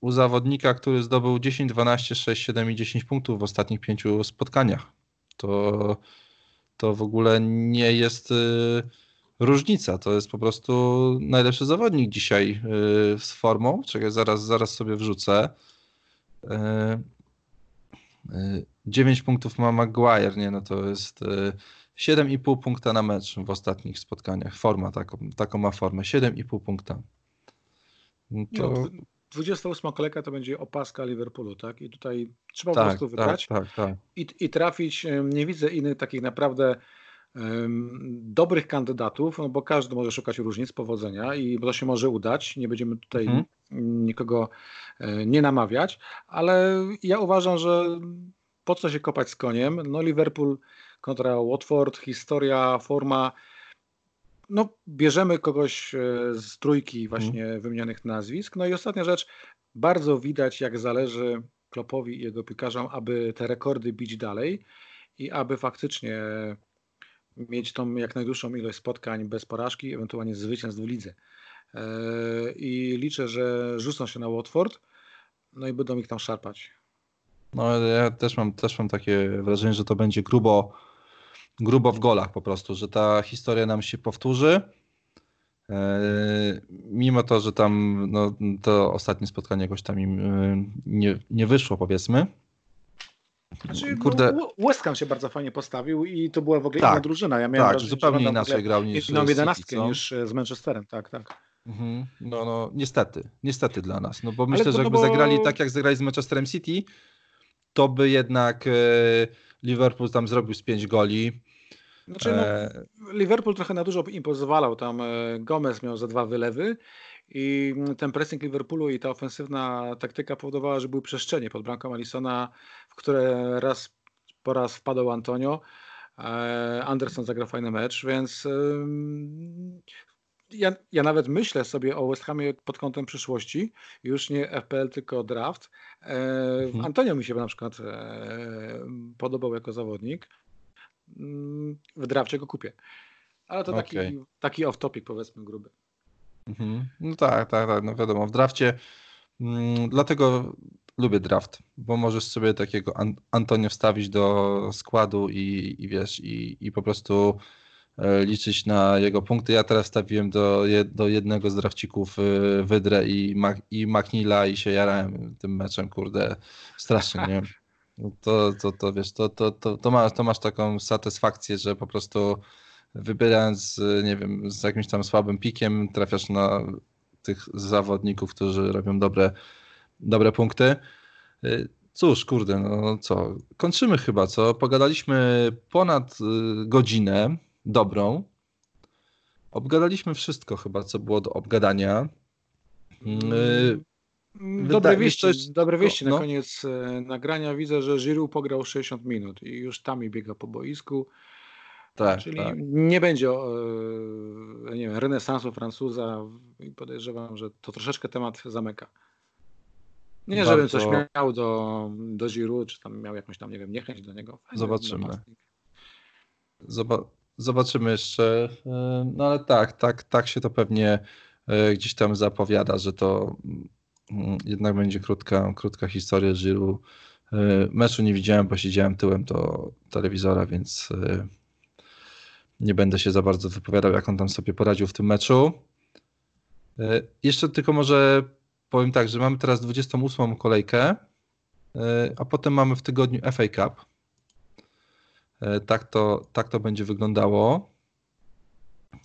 u zawodnika, który zdobył 10, 12, 6, 7 i 10 punktów w ostatnich pięciu spotkaniach. To, to w ogóle nie jest y, różnica. To jest po prostu najlepszy zawodnik dzisiaj y, z formą. Czekaj, zaraz, zaraz sobie wrzucę. Y, 9 punktów ma Maguire, nie? No to jest 7,5 punkta na mecz w ostatnich spotkaniach. Forma taką, taką ma formę. 7,5 punkta. No to... No, 28 kolejka to będzie opaska Liverpoolu, tak? I tutaj trzeba tak, po prostu tak, tak, tak. I, i trafić. Nie widzę innych takich naprawdę um, dobrych kandydatów, no bo każdy może szukać różnic, powodzenia i to się może udać. Nie będziemy tutaj mhm. nikogo e, nie namawiać, ale ja uważam, że po co się kopać z koniem? No Liverpool kontra Watford, historia, forma. No, bierzemy kogoś e, z trójki właśnie hmm. wymienionych nazwisk. No i ostatnia rzecz, bardzo widać jak zależy Klopowi i jego piłkarzom, aby te rekordy bić dalej i aby faktycznie mieć tą jak najdłuższą ilość spotkań bez porażki, ewentualnie zwycięstw w lidze. E, I liczę, że rzucą się na Watford, no i będą ich tam szarpać. No ja też mam, też mam takie wrażenie, że to będzie grubo grubo w golach po prostu, że ta historia nam się powtórzy. E, mimo to, że tam no, to ostatnie spotkanie jakoś tam im e, nie, nie wyszło, powiedzmy. Znaczy, Kurde. No, West Ham się bardzo fajnie postawił i to była w ogóle tak, inna drużyna. Ja miałem tak, wrażenie, zupełnie inaczej grał niż inną jedenastkę niż z Manchesterem, tak, tak. Mhm. No, no, niestety, niestety dla nas, no bo myślę, to, że jakby no bo... zagrali tak, jak zagrali z Manchesterem City, to by jednak e, Liverpool tam zrobił z pięć goli, znaczy, no, e, Liverpool trochę na dużo im pozwalał. Tam e, Gomez miał za dwa wylewy i ten pressing Liverpoolu i ta ofensywna taktyka powodowała, że były przestrzenie pod bramką Alisona, w które raz po raz wpadał Antonio. E, Anderson zagrał fajny mecz, więc ja, ja nawet myślę sobie o West Hamie pod kątem przyszłości, już nie FPL, tylko draft. E, mhm. Antonio mi się na przykład e, podobał jako zawodnik. Mm, w drafcie go kupię. Ale to okay. taki, taki off-topic powiedzmy gruby. Mhm. No tak, tak, tak, no wiadomo, w drafcie mm, dlatego lubię draft, bo możesz sobie takiego An Antonio wstawić do składu i, i wiesz, i, i po prostu e, liczyć na jego punkty. Ja teraz stawiłem do, do jednego z drafcików e, Wydrę i, Mac, i McNeila i się jarałem tym meczem, kurde, strasznie, nie? to, to, to wiesz, to, to, to, to, masz, to masz taką satysfakcję, że po prostu wybierając, nie wiem, z jakimś tam słabym pikiem, trafiasz na tych zawodników, którzy robią dobre, dobre punkty. Y, cóż, kurde, no co, kończymy chyba, co? Pogadaliśmy ponad y, godzinę dobrą. Obgadaliśmy wszystko chyba, co było do obgadania. Y, dobre wieści, dobre wieści na no. koniec nagrania. Widzę, że Giroud pograł 60 minut i już tam i biega po boisku. Tak, Czyli tak. nie będzie e, nie wiem, renesansu Francuza i podejrzewam, że to troszeczkę temat zamyka. Nie, Bardzo... żebym coś miał do, do Giroud, czy tam miał jakąś tam, nie wiem, niechęć do niego. Zobaczymy. Zoba zobaczymy jeszcze. E, no ale tak, tak, tak się to pewnie e, gdzieś tam zapowiada, że to mm, jednak będzie krótka, krótka historia Giroud. Meczu nie widziałem, bo siedziałem tyłem do telewizora, więc nie będę się za bardzo wypowiadał, jak on tam sobie poradził w tym meczu. E, jeszcze tylko może powiem tak, że mamy teraz 28 kolejkę, a potem mamy w tygodniu FA Cup. Tak to, tak to będzie wyglądało,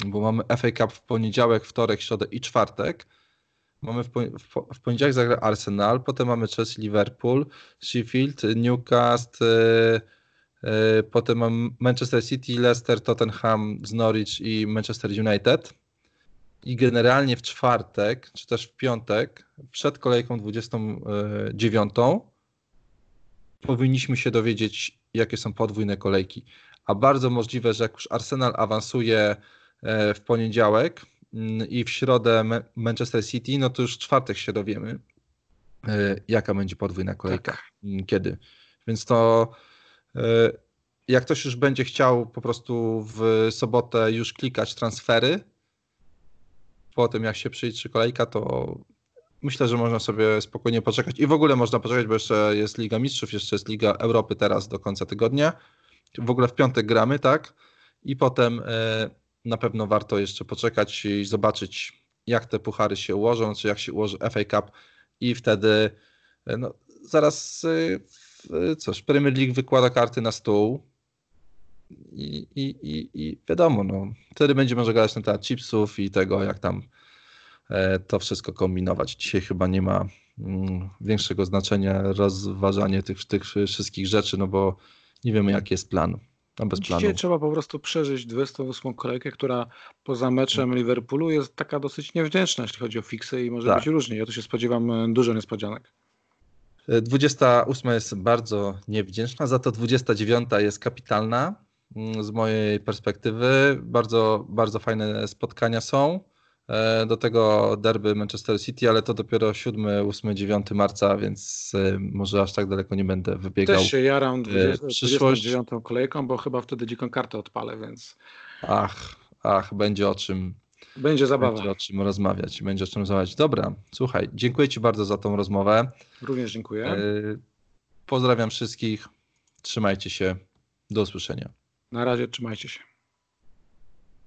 bo mamy FA Cup w poniedziałek, wtorek, środę i czwartek. Mamy w, w, w poniedziałek zagra Arsenal, potem mamy Chelsea, Liverpool, Sheffield, Newcastle, E, potem mam Manchester City, Leicester, Tottenham Norwich i Manchester United. I generalnie w czwartek, czy też w piątek, przed kolejką 29, powinniśmy się dowiedzieć, jakie są podwójne kolejki. A bardzo możliwe, że jak już Arsenal awansuje e, w poniedziałek i w środę Manchester City, no to już w czwartek się dowiemy, e, jaka będzie podwójna kolejka, tak. Mm, kiedy. Więc to E, jak ktoś już będzie chciał po prostu w sobotę już klikać transfery, po tym jak się przyjdzie kolejka, to myślę, że można sobie spokojnie poczekać i w ogóle można poczekać, bo jeszcze jest Liga Mistrzów, jeszcze jest Liga Europy teraz do końca tygodnia. W ogóle w piątek gramy, tak? I potem e, na pewno warto jeszcze poczekać i zobaczyć, jak te puchary się ułożą, czy jak się ułoży FA Cup i wtedy e, no, zaraz cóż, Premier League wykłada karty na stół i, i, i, i wiadomo, no, wtedy będzie może gadać na temat chipsów i tego, jak tam e, to wszystko kombinować. Dzisiaj chyba nie ma mm, większego znaczenia rozważanie tych, tych wszystkich rzeczy, no bo nie wiemy, jaki jest plan. A bez Dzisiaj planu. trzeba po prostu przeżyć 28 kolejkę, która poza meczem Liverpoolu jest taka dosyć niewdzięczna, jeśli chodzi o fiksy i może tak. być różnie. Ja tu się spodziewam e, dużo niespodzianek. 28 jest bardzo niewdzięczna, za to 29 jest kapitalna mm, z mojej perspektywy. Bardzo, bardzo fajne spotkania są. E, do tego derby Manchester City, ale to dopiero 7, 8, 9 marca, więc e, może aż tak daleko nie będę wybiegał. Też się jaram 20, 29 kolejką, bo chyba wtedy dziką kartę odpalę, więc... Ach, ach, będzie o czym będzie zabawa. Będzie o czym rozmawiać, będzie o czym rozmawiać. Dobra, słuchaj, dziękuję Ci bardzo za tą rozmowę. Również dziękuję. E, pozdrawiam wszystkich. Trzymajcie się. Do usłyszenia. Na razie, trzymajcie się.